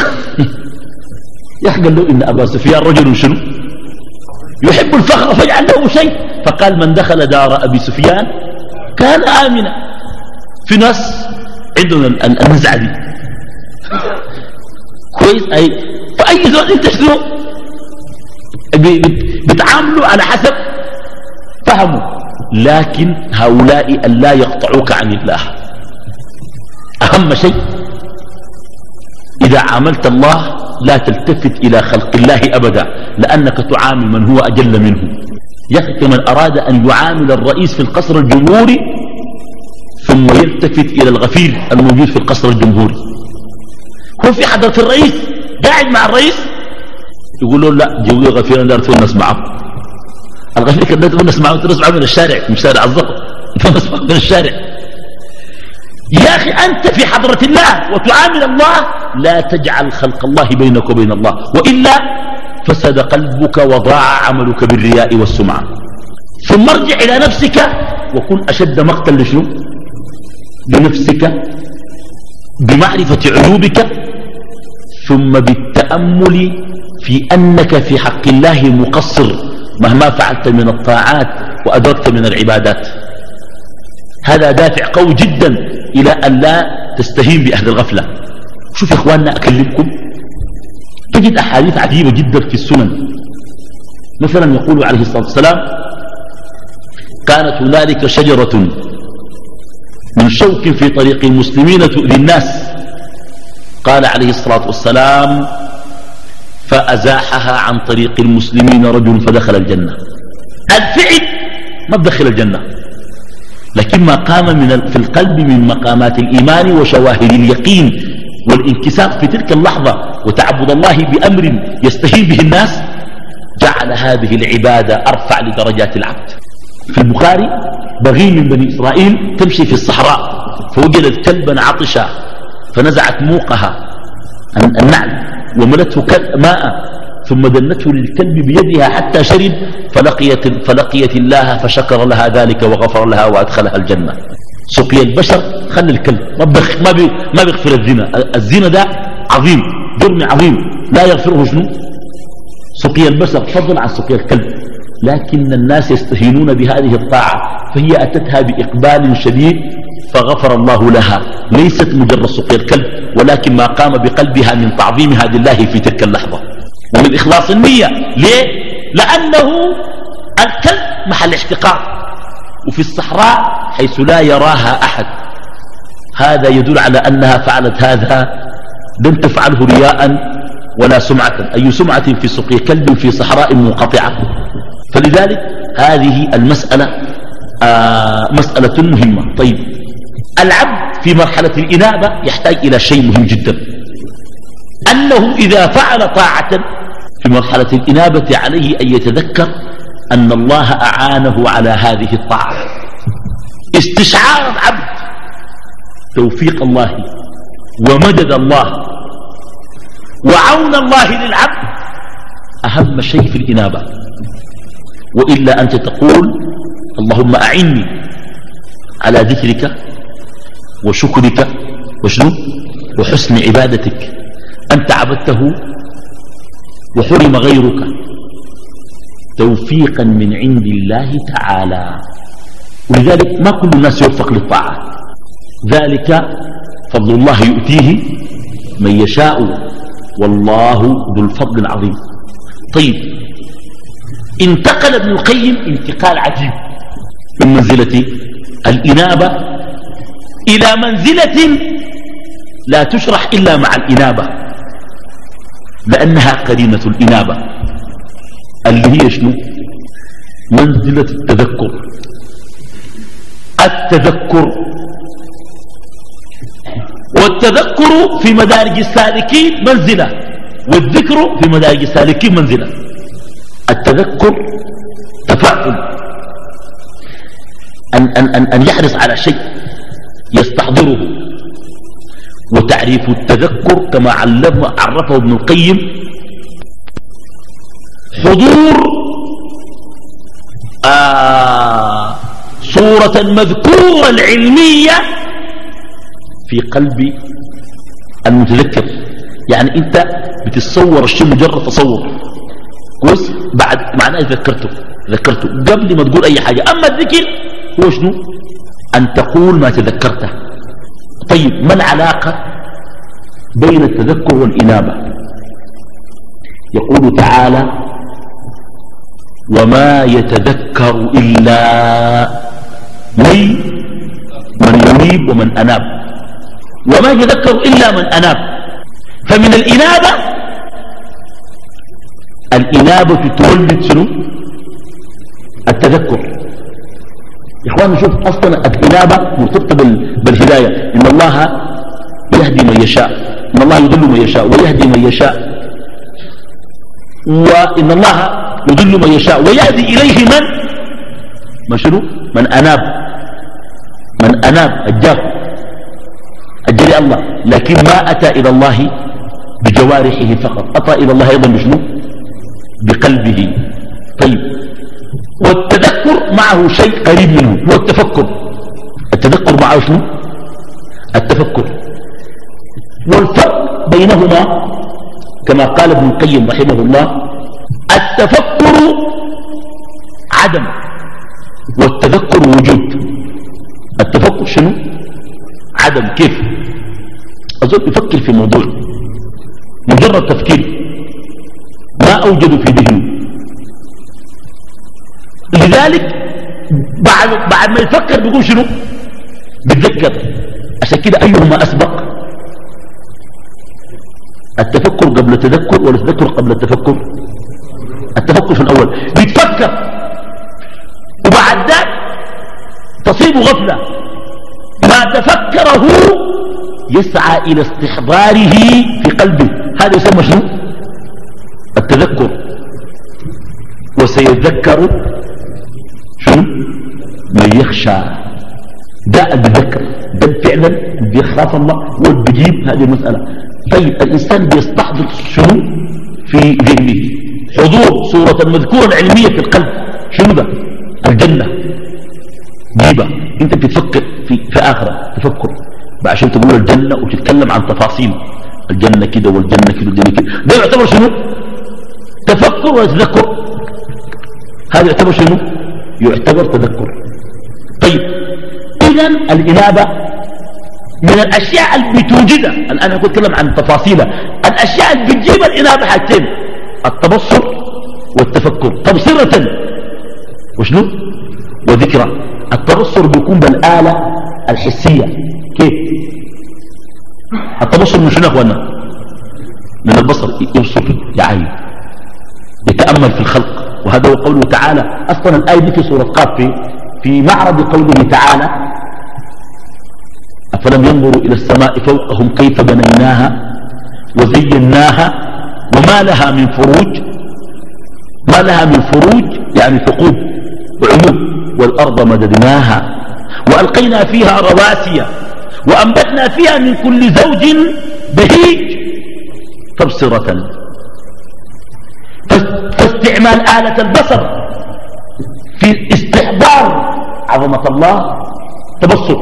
يحقل له إن أبا سفيان رجل شنو؟ يحب الفخر فاجعل له شيء. فقال من دخل دار أبي سفيان كان امنا. في ناس عندنا النزعه دي كويس؟ اي فأي زول أنت شنو؟ بتعاملوا على حسب فهمه. لكن هؤلاء أن لا يقطعوك عن الله. أهم شيء إذا عاملت الله لا تلتفت إلى خلق الله أبدا لأنك تعامل من هو أجل منه. يا من أراد أن يعامل الرئيس في القصر الجمهوري ثم يلتفت إلى الغفير الموجود في القصر الجمهوري. هو في حضرة الرئيس قاعد مع الرئيس يقول له لا جوي غفير أنا الناس معه الغفير كان الناس معه الناس معه من الشارع من شارع الزهر الناس معه من الشارع. يا أخي أنت في حضرة الله وتعامل الله لا تجعل خلق الله بينك وبين الله وإلا فسد قلبك وضاع عملك بالرياء والسمعة. ثم ارجع إلى نفسك وكن أشد مقتا لشنو؟ لنفسك بمعرفة عيوبك ثم بالتأمل في أنك في حق الله مقصر مهما فعلت من الطاعات وأدركت من العبادات. هذا دافع قوي جدا. إلى أن لا تستهين بأهل الغفلة. شوف يا إخواننا أكلمكم. تجد أحاديث عجيبة جدا في السنن. مثلا يقول عليه الصلاة والسلام كانت هنالك شجرة من شوك في طريق المسلمين تؤذي الناس. قال عليه الصلاة والسلام فأزاحها عن طريق المسلمين رجل فدخل الجنة. الفعل ما دخل الجنة. لكن ما قام من في القلب من مقامات الإيمان وشواهد اليقين والانكسار في تلك اللحظة وتعبد الله بأمر يستهين به الناس جعل هذه العبادة أرفع لدرجات العبد. في البخاري بغي من بني إسرائيل تمشي في الصحراء فوجدت كلبا عطشا فنزعت موقها النعل وملته ماء ثم دنته للكلب بيدها حتى شرب فلقيت, فلقيت الله فشكر لها ذلك وغفر لها وأدخلها الجنة. سقي البشر خلي الكلب. ما, بي ما بيغفر الزنا. الزنا ده عظيم جرم عظيم. لا يغفره شنو؟ سقي البشر. فضل عن سقي الكلب. لكن الناس يستهينون بهذه الطاعة. فهي أتتها بإقبال شديد فغفر الله لها. ليست مجرد سقي الكلب ولكن ما قام بقلبها من تعظيمها لله في تلك اللحظة. ومن إخلاص النية. ليه؟ لأنه الكلب محل احتقار. وفي الصحراء حيث لا يراها أحد. هذا يدل على أنها فعلت هذا لم تفعله رياء ولا سمعة. أي سمعة في سقي كلب في صحراء منقطعة. فلذلك هذه المسألة آه مسألة مهمة. طيب العبد في مرحلة الإنابة يحتاج إلى شيء مهم جدا. أنه إذا فعل طاعة في مرحلة الإنابة عليه أن يتذكر أن الله أعانه على هذه الطاعة. استشعار العبد توفيق الله ومدد الله وعون الله للعبد أهم شيء في الإنابة. وإلا أنت تقول اللهم أعني على ذكرك وشكرك وشنو؟ وحسن عبادتك. أنت عبدته وحرم غيرك توفيقا من عند الله تعالى. ولذلك ما كل الناس يوفق للطاعة. ذلك فضل الله يؤتيه من يشاء والله ذو الفضل العظيم. طيب انتقل ابن القيم انتقال عجيب من منزلة الإنابة إلى منزلة لا تشرح إلا مع الإنابة. لأنها قرينة الإنابة. اللي هي شنو؟ منزلة التذكر. التذكر. والتذكر في مدارج السالكين منزلة. والذكر في مدارج السالكين منزلة. التذكر تفاعل أن, أن, أن, أن يحرص على شيء يستحضره. وتعريف التذكر كما علم عرفه ابن القيم. حضور آه صورة المذكورة العلمية في قلب المتذكر. يعني انت بتتصور الشيء مجرد تصور. كويس؟ بعد معناه ذكرته ذكرته قبل ما تقول أي حاجة. أما الذكر هو شنو؟ أن تقول ما تذكرته. طيب ما العلاقة بين التذكر والإنابة؟ يقول تعالى وما يتذكر إلا من من ينيب ومن أناب. وما يتذكر إلا من أناب. فمن الإنابة الإنابة تولد شنو؟ التذكر. يا اخوان نشوف أصلا الإنابة مرتبطة بالهداية. إن الله يهدي من يشاء. إن الله يضل من يشاء ويهدي من يشاء. وإن الله يضل من يشاء ويهدي إليه من؟ ما شنو؟ من أناب. من أناب الجاب اجري الله. لكن ما أتى إلى الله بجوارحه فقط. أتى إلى الله أيضا بشنو؟ بقلبه. طيب. والتذكر معه شيء قريب منه هو التفكر. التذكر معه شنو؟ التفكر. والفرق بينهما كما قال ابن القيم رحمه الله التفكر عدم والتذكر وجود. التفكر شنو؟ عدم. كيف؟ أظن يفكر في موضوع مجرد تفكير ما أوجد في ذهنه. لذلك بعد, بعد ما يفكر بيقول شنو؟ بيتذكر. عشان كده أيهما أسبق؟ التفكر قبل التذكر ولا التذكر قبل التفكر. التفكر في الأول. بيتفكر. وبعد ذلك تصيب غفلة. ما تفكره يسعى إلى استحضاره في قلبه. هذا يسمى شنو؟ التذكر. وسيذكر شنو؟ من يخشى. ده الذكر ده فعلا بيخاف الله وبيجيب هذه المسألة. طيب الإنسان بيستحضر شنو؟ في ذهنه. حضور صورة المذكورة العلمية في القلب. شنو ده؟ الجنة. جيبة. أنت بتفكر في, في آخرة. تفكر. عشان تقول الجنة وتتكلم عن تفاصيل. الجنة كده والجنة كده والجنة كده. ده يعتبر شنو؟ تفكر وتذكر هذا يعتبر شنو؟ يعتبر تذكر. طيب إذا الإنابة من الأشياء اللي بتوجدها الآن أقول أتكلم عن تفاصيلها. الأشياء اللي بتجيب الإنابة حاجتين التبصر والتفكر. تبصرة وشنو؟ وذكرى. التبصر بيكون بالآلة الحسية. كيف؟ التبصر من شنو يا من البصر. يبصر يعاين يتأمل في الخلق. وهذا هو قوله تعالى أصلا الآية دي في سورة قاف في, في معرض قوله تعالى أفلم ينظروا إلى السماء فوقهم كيف بنيناها وزيناها وما لها من فروج ما لها من فروج يعني ثقوب وعمود والأرض مددناها وألقينا فيها رواسي وأنبتنا فيها من كل زوج بهيج تبصرة. فاستعمال آلة البصر في استحضار عظمة الله تبصر.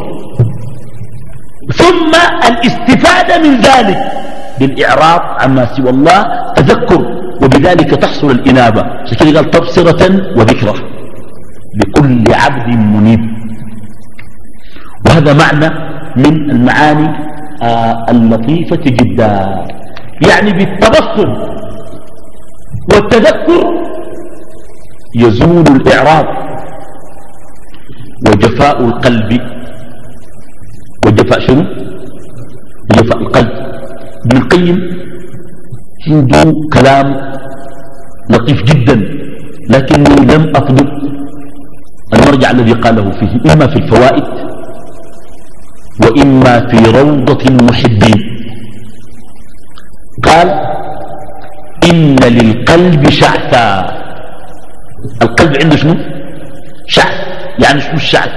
ثم الاستفادة من ذلك بالإعراض عما سوى الله تذكر وبذلك تحصل الإنابة. عشان قال تبصرة وذكرى لكل عبد منيب. وهذا معنى من المعاني آه اللطيفة جدا. يعني بالتبصر والتذكر يزول الإعراض وجفاء القلب. وجفاء شنو؟ جفاء القلب. ابن القيم عنده كلام لطيف جدا لكني لم أطلب المرجع الذي قاله فيه إما في الفوائد وإما في روضة المحبين. قال إن للقلب شعثا. القلب عنده شنو؟ شعث يعني شنو الشعث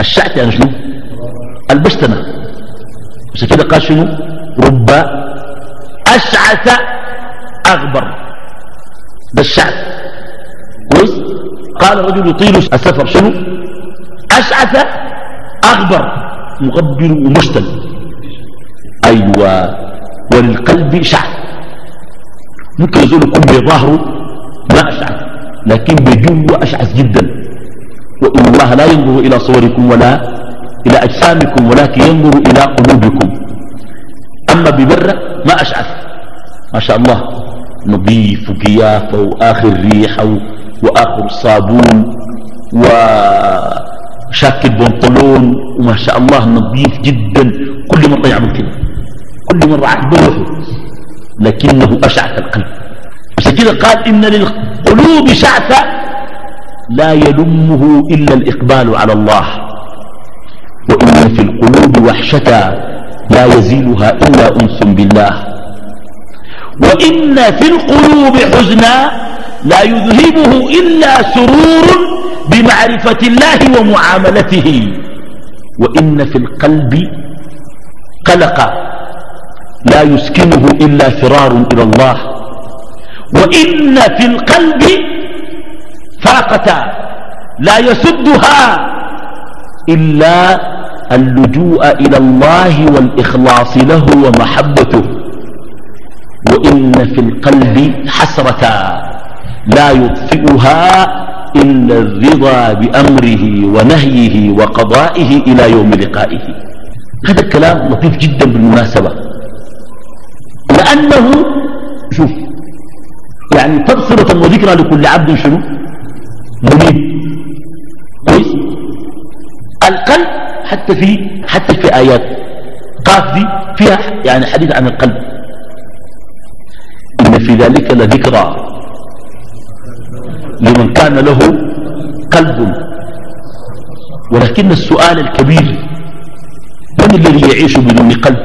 الشعث يعني شنو؟ البشتنة. عشان كده قال شنو؟ رب أشعث أغبر. ده الشعث كويس؟ قال الرجل يطيل السفر. شنو؟ أشعث أغبر. مغبر ومشتل. أيوة. وللقلب شعث ممكن يزول يكون بظهره ما أشعث لكن بجوه أشعث جدا. وإن الله لا ينظر إلى صوركم ولا إلى أجسامكم ولكن ينظر إلى قلوبكم. أما ببرة ما أشعث. ما شاء الله. نظيف وقيافة وآخر ريحة وآخر صابون وشاكل بنطلون. وما شاء الله نظيف جدا. كل مرة يعمل كده كل مرة روحه لكنه أشعث القلب. عشان كده قال إن للقلوب شعثة لا يلمه إلا الإقبال على الله وإن في القلوب وحشة لا يزيلها إلا أنس بالله. وإن في القلوب حزنا لا يذهبه إلا سرور بمعرفة الله ومعاملته. وإن في القلب قلق لا يسكنه إلا فرار إلى الله. وإن في القلب فاقة لا يسدها إلا اللجوء إلى الله والإخلاص له ومحبته. وإن في القلب حسرة لا يطفئها إلا الرضا بأمره ونهيه وقضائه إلى يوم لقائه. هذا الكلام لطيف جدا بالمناسبة. لأنه شوف يعني تبصرة وذكرى لكل عبد شنو؟ منيب كويس؟ القلب حتى في حتى في آيات. قاف دي فيها يعني حديث عن القلب. إن في ذلك لذكرى. لمن كان له قلب. ولكن السؤال الكبير من الذي يعيش بدون قلب؟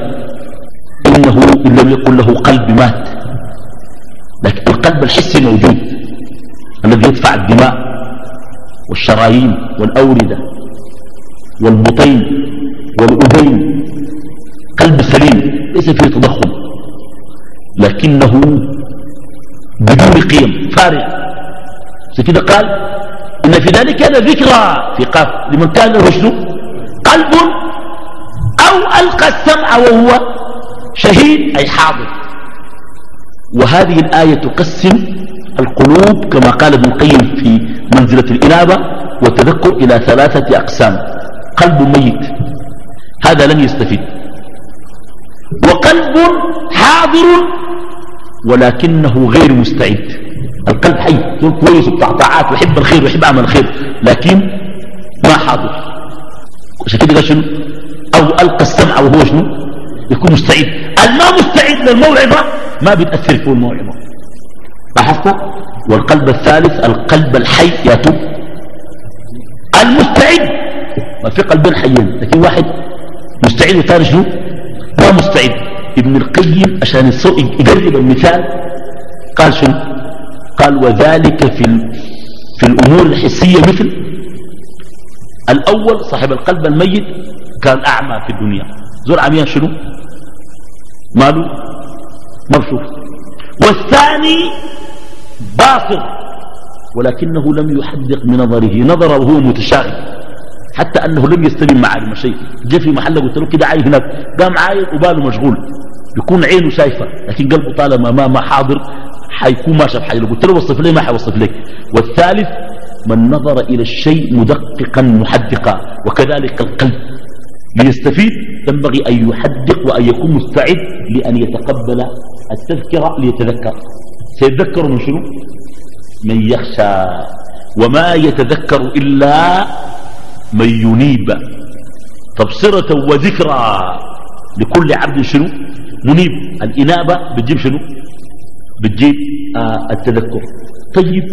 إنه إن لم يكن له قلب مات. القلب الحسي موجود. الذي يدفع الدماء والشرايين والأوردة والبطين والأذين. قلب سليم ليس فيه تضخم لكنه بدون قيم. فارغ. كده قال إن في ذلك ذكرى في قاف لمن كان له شنو؟ قلب أو ألقى السمع وهو شهيد أي حاضر. وهذه الآية تقسم القلوب كما قال ابن القيم في منزلة الإنابة والتذكر إلى ثلاثة أقسام. قلب ميت. هذا لن يستفيد. وقلب حاضر ولكنه غير مستعد. القلب حي. يكون كويس وبتاع طاعات ويحب الخير ويحب عمل الخير لكن ما حاضر. عشان كده شنو؟ أو ألقى السمع وهو شنو؟ يكون مستعد. الما مستعد للموعظة ما بتأثر فيه الموعظه لاحظت؟ والقلب الثالث القلب الحي ياتوب المستعد. ما في قلبين حيين لكن واحد مستعد وثاني شنو؟ ما مستعد. ابن القيم عشان يقرب المثال قال شنو؟ قال وذلك في, في الأمور الحسية مثل الأول صاحب القلب الميت كان أعمى في الدنيا. زول عميان شنو؟ ماله؟ مرشوف والثاني باصر ولكنه لم يحدق بنظره. نظره وهو متشاغل حتى أنه لم يستلم معالم شيء جاء في محله قلت له كده عاي هناك. قام عايل وباله مشغول. يكون عينه شايفة لكن قلبه طالما ما ما حاضر حيكون ما شاف حاجة قلت له وصف لي ما حيوصف لك. والثالث من نظر إلى الشيء مدققا محدقا وكذلك القلب. ليستفيد ينبغي أن يحدق وأن يكون مستعد لأن يتقبل التذكرة ليتذكر. سيتذكر من شنو؟ من يخشى. وما يتذكر إلا من ينيب. تبصرة وذكرى. لكل عبد شنو؟ منيب. الإنابة بتجيب شنو؟ بتجيب آه التذكر. طيب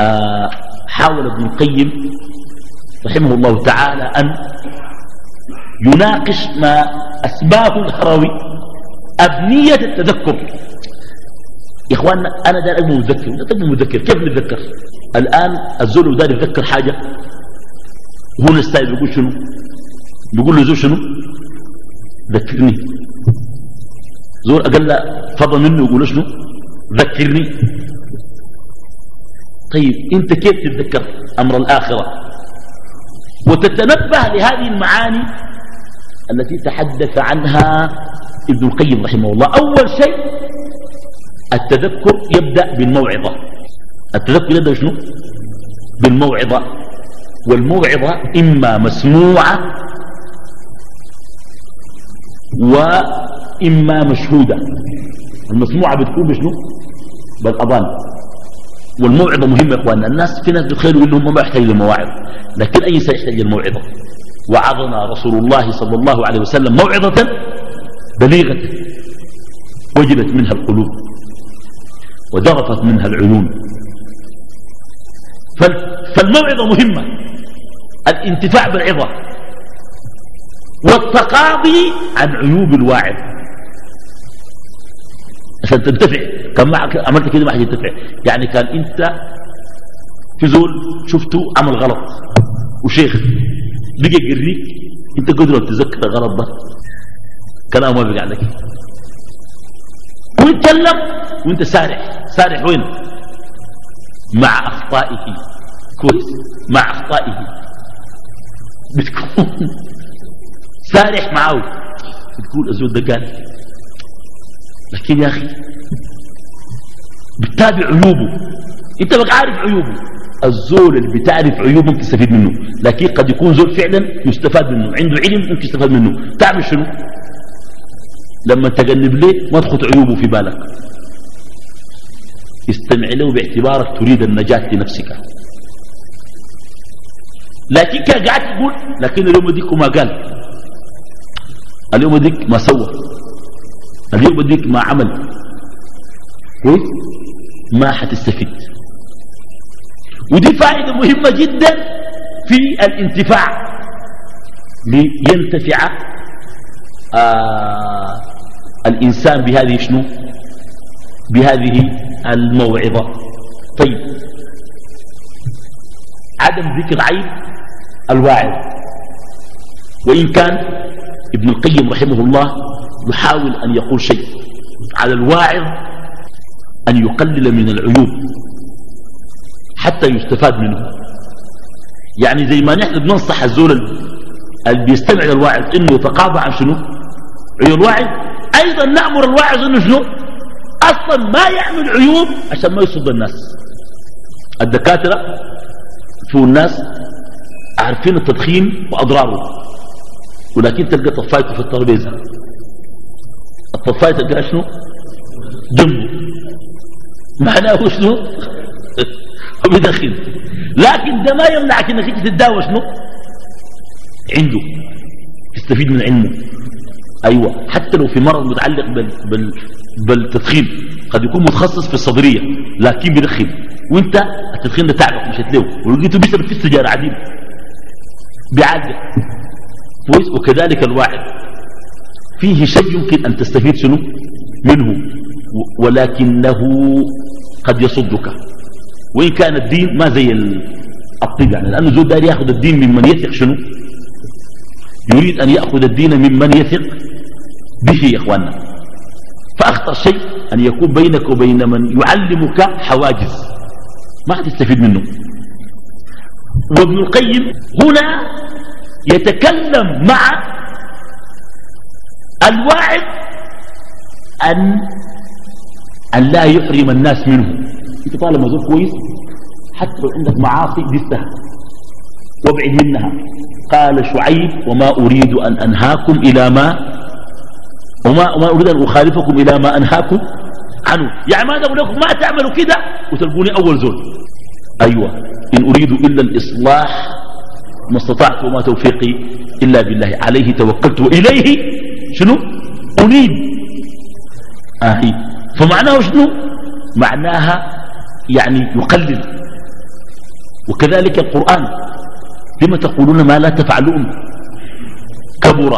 آه حاول ابن القيم رحمه الله تعالى أن يناقش ما أسباب الهروي. أبنية التذكر. يا إخواننا أنا دار أبني مذكر لا تبني مذكر كيف نتذكر؟ الآن الزول دار يتذكر حاجة. هو نستايل بيقول شنو؟ بيقول له زول شنو؟ ذكرني. زور أقل فضل منه يقول شنو؟ ذكرني. طيب أنت كيف تتذكر أمر الآخرة؟ وتتنبه لهذه المعاني التي تحدث عنها ابن القيم رحمه الله أول شيء التذكر يبدأ بالموعظة. التذكر يبدأ شنو؟ بالموعظة. والموعظة إما مسموعة وإما مشهودة. المسموعة بتكون بشنو؟ بالأذان. والموعظة مهمة يا إخواننا. الناس في ناس بتخيلوا إنهم ما يحتاج للمواعظ. لكن أي إنسان يحتاج للموعظة؟ وعظنا رسول الله صلى الله عليه وسلم موعظة بليغة وجلت منها القلوب وذرفت منها العيون. فالموعظة مهمة الانتفاع بالعظة والتقاضي عن عيوب الواعظ. عشان تنتفع كان معك عملت كده ما حد ينتفع. يعني كان انت في زول شفته عمل غلط وشيخ بقى يقريك انت قدر تذكر الغلط ده. كلام ما بقى عليك ويتكلم وانت سارح. سارح وين؟ مع أخطائه. كويس. مع أخطائه. بتكون سارح معه. بتقول الزول ده قال لكن يا أخي بتتابع عيوبه. انت بقى عارف عيوبه. الزول اللي بتعرف عيوبه ممكن تستفيد منه. لكن قد يكون زول فعلا يستفاد منه. عنده علم ممكن يستفاد منه. تعمل شنو؟ لما تجنب ليه ما تخط عيوبه في بالك. استمع له باعتبارك تريد النجاة لنفسك. لكن كان قاعد تقول لكن اليوم ديك ما قال. اليوم ديك ما سوى. اليوم ديك ما عمل. كويس ما حتستفيد. ودي فائدة مهمة جدا في الانتفاع. لينتفع آه الإنسان بهذه شنو؟ بهذه الموعظة. طيب. عدم ذكر عيب الواعظ. وإن كان ابن القيم رحمه الله يحاول أن يقول شيء على الواعظ أن يقلل من العيوب حتى يستفاد منه. يعني زي ما نحن بننصح الزول اللي بيستمع للواعظ إنه يتقاضى عن شنو؟ عيوب الواعظ. أيضا نأمر الواعظ إنه شنو؟ أصلا ما يعمل عيوب عشان ما يصد الناس. الدكاترة في الناس؟ عارفين التدخين واضراره ولكن تلقى طفايته في الترابيزة. الطفايه تلقى شنو؟ جنبه. معناه شنو؟ بيدخن. لكن ده ما يمنعك إنك أنت تتداوى شنو؟ عنده. تستفيد من علمه. أيوه. حتى لو في مرض متعلق بال بال بالتدخين قد يكون متخصص في الصدرية لكن بيدخن. وانت التدخين ده تعبك مش هتلوه ولقيته بيسبب في السجاره عديد. بيعالجك. كويس؟ وكذلك الواعد فيه شيء يمكن أن تستفيد شنو؟ منه. ولكنه قد يصدك. وإن كان الدين ما زي الطب يعني. لأنه زود داري يأخذ الدين ممن يثق شنو؟ يريد أن يأخذ الدين ممن يثق به يا أخواننا. فأخطر شيء أن يكون بينك وبين من يعلمك حواجز. ما تستفيد منه. وابن القيم هنا يتكلم مع الواعد أن أن لا يحرم الناس منه. أنت طالما زول كويس حتى لو عندك معاصي دستها وابعد منها. قال شعيب وما أريد أن أنهاكم إلى ما وما, وما أريد أن أخالفكم إلى ما أنهاكم عنه. يعني ما أقول لكم؟ ما تعملوا كده؟ وتلقوني أول زول. أيوة. إن أريد إلا الإصلاح ما استطعت وما توفيقي إلا بالله. عليه توكلت وإليه شنو؟ أنيب. آهي. فمعناه شنو؟ معناها يعني يقلل. وكذلك القرآن. لما تقولون ما لا تفعلون؟ كبر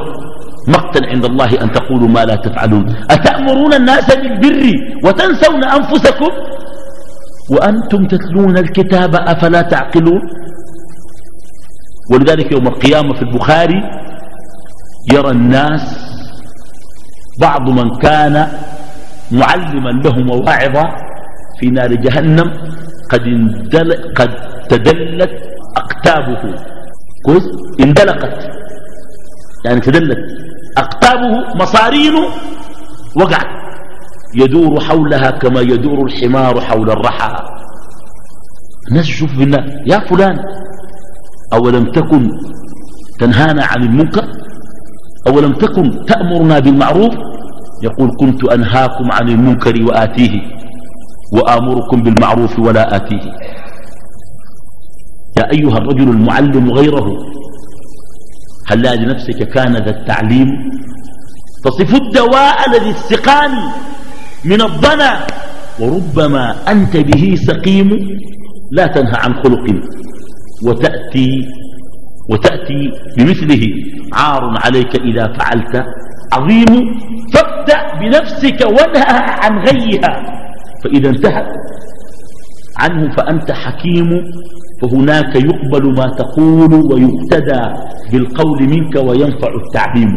مقتا عند الله أن تقولوا ما لا تفعلون. أتأمرون الناس بالبر وتنسون أنفسكم؟ وأنتم تتلون الكتاب أفلا تعقلون؟ ولذلك يوم القيامة في البخاري يرى الناس بعض من كان معلما لهم وواعظا في نار جهنم قد, قد تدلت أقتابه. كويس؟ اندلقت. يعني تدلت. أقتابه مصارينه وقعت. يدور حولها كما يدور الحمار حول الرحى. الناس يشوفوا في النار. يا فلان أولم تكن تنهانا عن المنكر؟ أولم تكن تأمرنا بالمعروف؟ يقول كنت أنهاكم عن المنكر وآتيه وآمركم بالمعروف ولا آتيه. يا أيها الرجل المعلم غيره هل لنفسك كان ذا التعليم؟ تصف الدواء الذي السقام من الضنا وربما أنت به سقيم لا تنهى عن خلق وتأتي وتأتي بمثله. عار عليك إذا فعلت عظيم فابدأ بنفسك وانهى عن غيها. فإذا انتهت عنه فأنت حكيم. فهناك يقبل ما تقول ويقتدى بالقول منك وينفع التعليم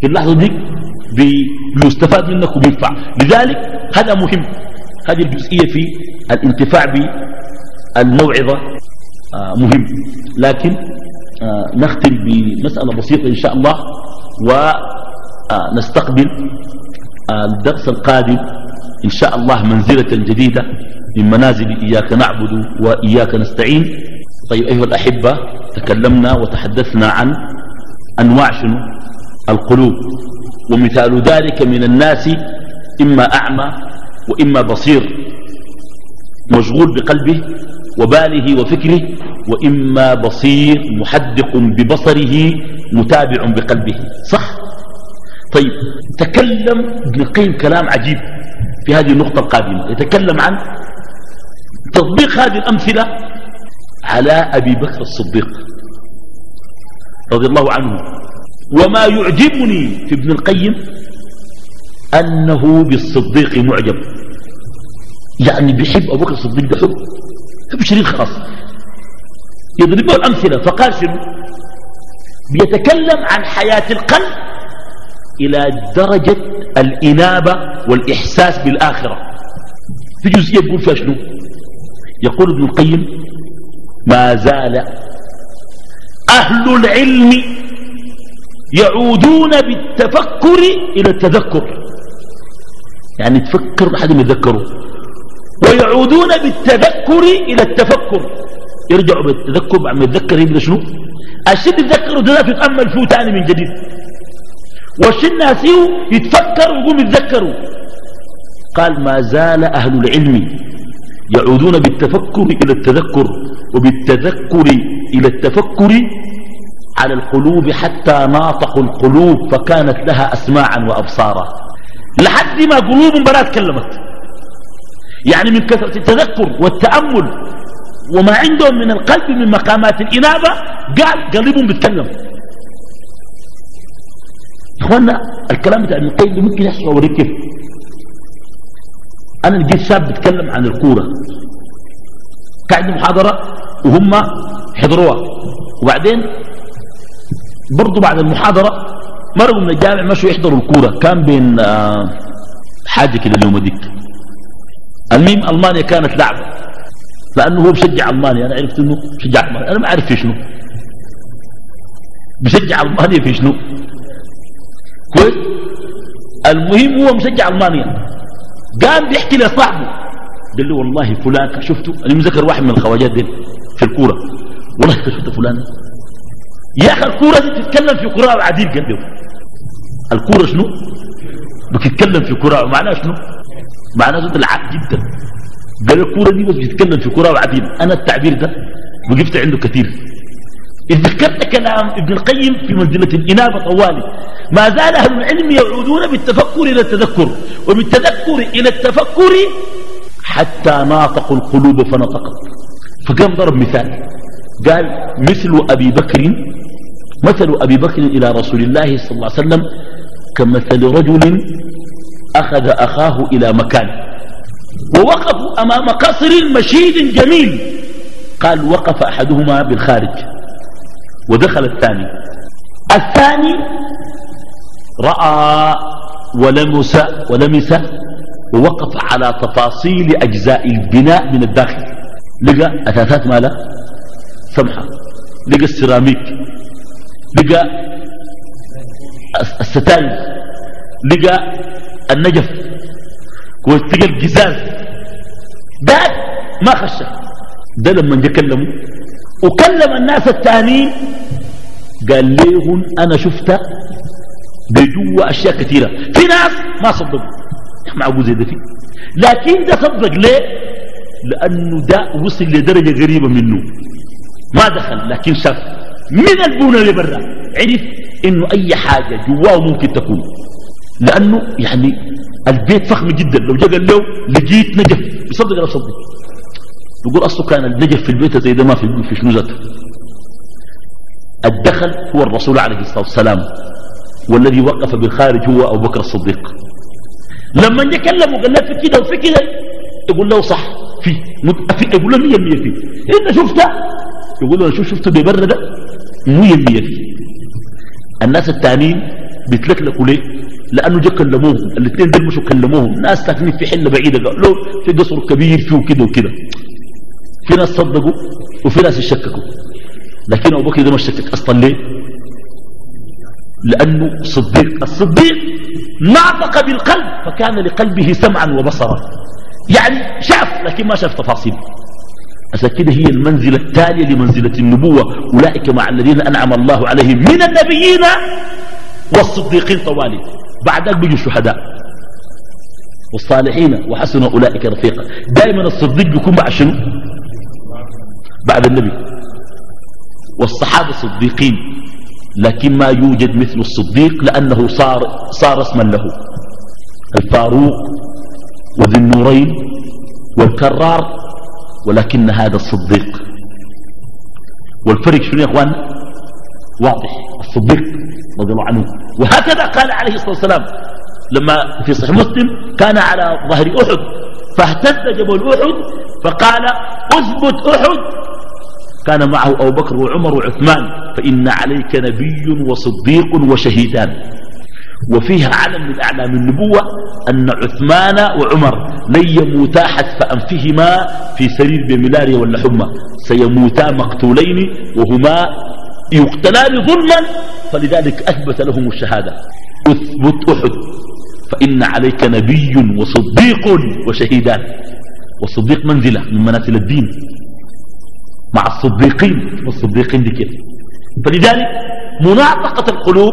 في اللحظة دي بيستفاد منك وبينفع. لذلك هذا مهم. هذه الجزئية في الانتفاع بالموعظة آه، مهم. لكن نختم بمسألة بسيطة إن شاء الله ونستقبل الدرس القادم إن شاء الله منزلة جديدة. من منازل إياك نعبد وإياك نستعين. طيب أيها الأحبة تكلمنا وتحدثنا عن أنواع شنو؟ القلوب. ومثال ذلك من الناس إما أعمى وإما بصير. مشغول بقلبه وباله وفكره وإما بصير محدق ببصره متابع بقلبه. صح؟ طيب تكلم ابن القيم كلام عجيب في هذه النقطة القادمة. يتكلم عن تطبيق هذه الأمثلة على أبي بكر الصديق رضي الله عنه. وما يعجبني في ابن القيم أنه بالصديق معجب. يعني بيحب أبو بكر الصديق ده حب حب شريك خاص. يضرب له الأمثلة فقال شنو؟ بيتكلم عن حياة القلب إلى درجة الإنابة والإحساس بالآخرة. في جزئية يقول فيها شنو؟ يقول ابن القيم ما زال أهل العلم يعودون بالتفكر إلى التذكر. يعني تفكر لحد ما يتذكروا. ويعودون بالتذكر إلى التفكر. يرجعوا بالتذكر بعد ما يتذكر يبدأ شنو؟ الشيء يتذكروا ده يتأمل فيه تاني من جديد. والشيء ناسيه يتفكر ويقوم يتذكروا قال ما زال أهل العلم يعودون بالتفكر إلى التذكر وبالتذكر إلى التفكر على القلوب حتى ناطقوا القلوب فكانت لها أسماعا وأبصارا. لحد ما قلوب بلا تكلمت. يعني من كثرة التذكر والتأمل وما عندهم من القلب من مقامات الإنابة قال قلبهم بيتكلم. اخوانا الكلام بتاع ابن القيم ممكن يحصل اوريك كيف؟ أنا لقيت شاب بيتكلم عن الكورة. قاعد محاضرة وهم حضروها. وبعدين برضو بعد المحاضرة مرقوا من الجامع مشوا يحضروا الكورة. كان بين آه حاجة كده اليوم ديك الميم ألمانيا كانت لعبة. لأنه هو بشجع ألمانيا. أنا عرفت إنه بشجع ألمانيا. أنا ما أعرف في شنو. بشجع ألمانيا في شنو. كويس؟ المهم هو مشجع ألمانيا. قام بيحكي لصاحبه. قال له والله فلان شفته؟ أنا مذكر واحد من الخواجات دي في الكورة. والله شفت فلان؟ يا أخي الكورة دي تتكلم في كره وعديل قال له. الكورة شنو؟ بتتكلم في كره معناها شنو؟ معناها زود العاب جدا. قال الكورة دي بس بتتكلم في كره وعديل أنا التعبير ده وقفت عنده كثير. إذ ذكرت كلام ابن القيم في منزلة الإنابة طوالي. ما زال أهل العلم يعودون بالتفكر إلى التذكر وبالتذكر إلى التفكر حتى ناطقوا القلوب فنطقت فقام ضرب مثال قال مثل أبي بكر مثل أبي بكر إلى رسول الله صلى الله عليه وسلم كمثل رجل أخذ أخاه إلى مكان ووقفوا أمام قصر مشيد جميل. قال وقف أحدهما بالخارج. ودخل الثاني. الثاني رأى ولمس ولمس ووقف على تفاصيل أجزاء البناء من الداخل. لقى أثاثات ماله؟ سمحة. لقى السيراميك. لقى الستاير لقى النجف. ولقى الجزاز. ده ما خشه ده لما جا وكلم الناس الثانيين قال لهم أنا شفت بجوا أشياء كثيرة. في ناس ما صدقوا. معقول زي ده فيه. لكن ده صدق ليه؟ لأنه ده وصل لدرجة غريبة منه. ما دخل لكن شاف. من البونة اللي برا. عرف إنه أي حاجة جواه ممكن تكون. لأنه يعني البيت فخم جدا. لو جاء قال له لقيت نجف. يصدق ولا يصدق؟ يقول أصله كان النجف في البيت زي ده ما في في شنو ذاته الدخل هو الرسول عليه الصلاة والسلام والذي وقف بالخارج هو أبو بكر الصديق. لما يكلم وقال له في كده وفي كده يقول له صح في يقول له مية مية فيه انت شفته يقول له شوف شفته ببر ده؟ مية مية فيه الناس التانيين بيتلكلكوا ليه؟ لأنه جا كلموهم الاثنين دول مشوا كلموهم. ناس ساكنين في حلة بعيدة قالوا في قصر كبير فيه كده وكده. في ناس صدقوا وفي ناس يشككوا. لكن أبو بكر ده ما شكك أصلا. ليه؟ لأنه صديق. الصديق ناطق بالقلب فكان لقلبه سمعا وبصرا. يعني شاف لكن ما شاف تفاصيل. عشان كده هي المنزلة التالية لمنزلة النبوة. أولئك مع الذين أنعم الله عليهم من النبيين والصديقين طوالي. بعدك بيجوا الشهداء. والصالحين وحسن أولئك رفيقا. دائما الصديق بيكون بعد شنو؟ بعد النبي. والصحابة صديقين لكن ما يوجد مثل الصديق لأنه صار, صار اسما له. الفاروق وذي النورين والكرار ولكن هذا الصديق. والفرق شنو يا إخوان؟ واضح. الصديق رضي الله عنه. وهكذا قال عليه الصلاة والسلام لما في صحيح مسلم كان على ظهر أحد فاهتز جبل أحد فقال اثبت أحد. كان معه أبو بكر وعمر وعثمان فإن عليك نبي وصديق وشهيدان. وفيها علم من أعلام النبوة أن عثمان وعمر لن يموتا حتف أنفهما في سرير بملاريا ولا حمى. سيموتا مقتولين وهما يقتلان ظلما فلذلك أثبت لهم الشهادة. اثبت أحد. فإن عليك نبي وصديق وشهيدان. والصديق منزلة من منازل الدين. مع الصديقين والصديقين دي كيف فلذلك مناطقة القلوب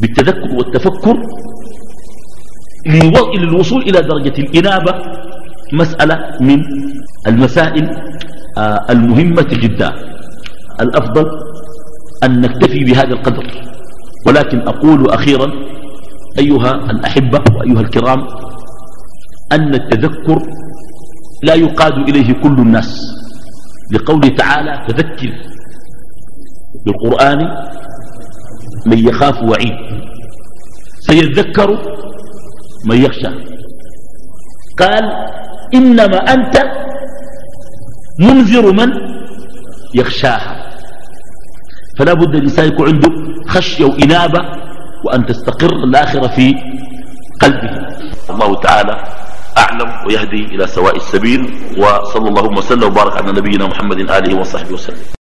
بالتذكر والتفكر للوصول إلى درجة الإنابة مسألة من المسائل آه، المهمة جدا. الأفضل أن نكتفي بهذا القدر. ولكن أقول أخيرا أيها الأحبة وأيها الكرام أن التذكر لا يقاد إليه كل الناس. لقوله تعالى تذكر بالقرآن من يخاف وعيد. سيذكر من يخشى. قال إنما أنت منذر من يخشاها. فلا بد الإنسان يكون عنده خشية وإنابة وأن تستقر الآخرة في قلبه. الله تعالى أعلم ويهدي إلى سواء السبيل وصلى الله وسلم وبارك على نبينا محمد آله وصحبه وسلم.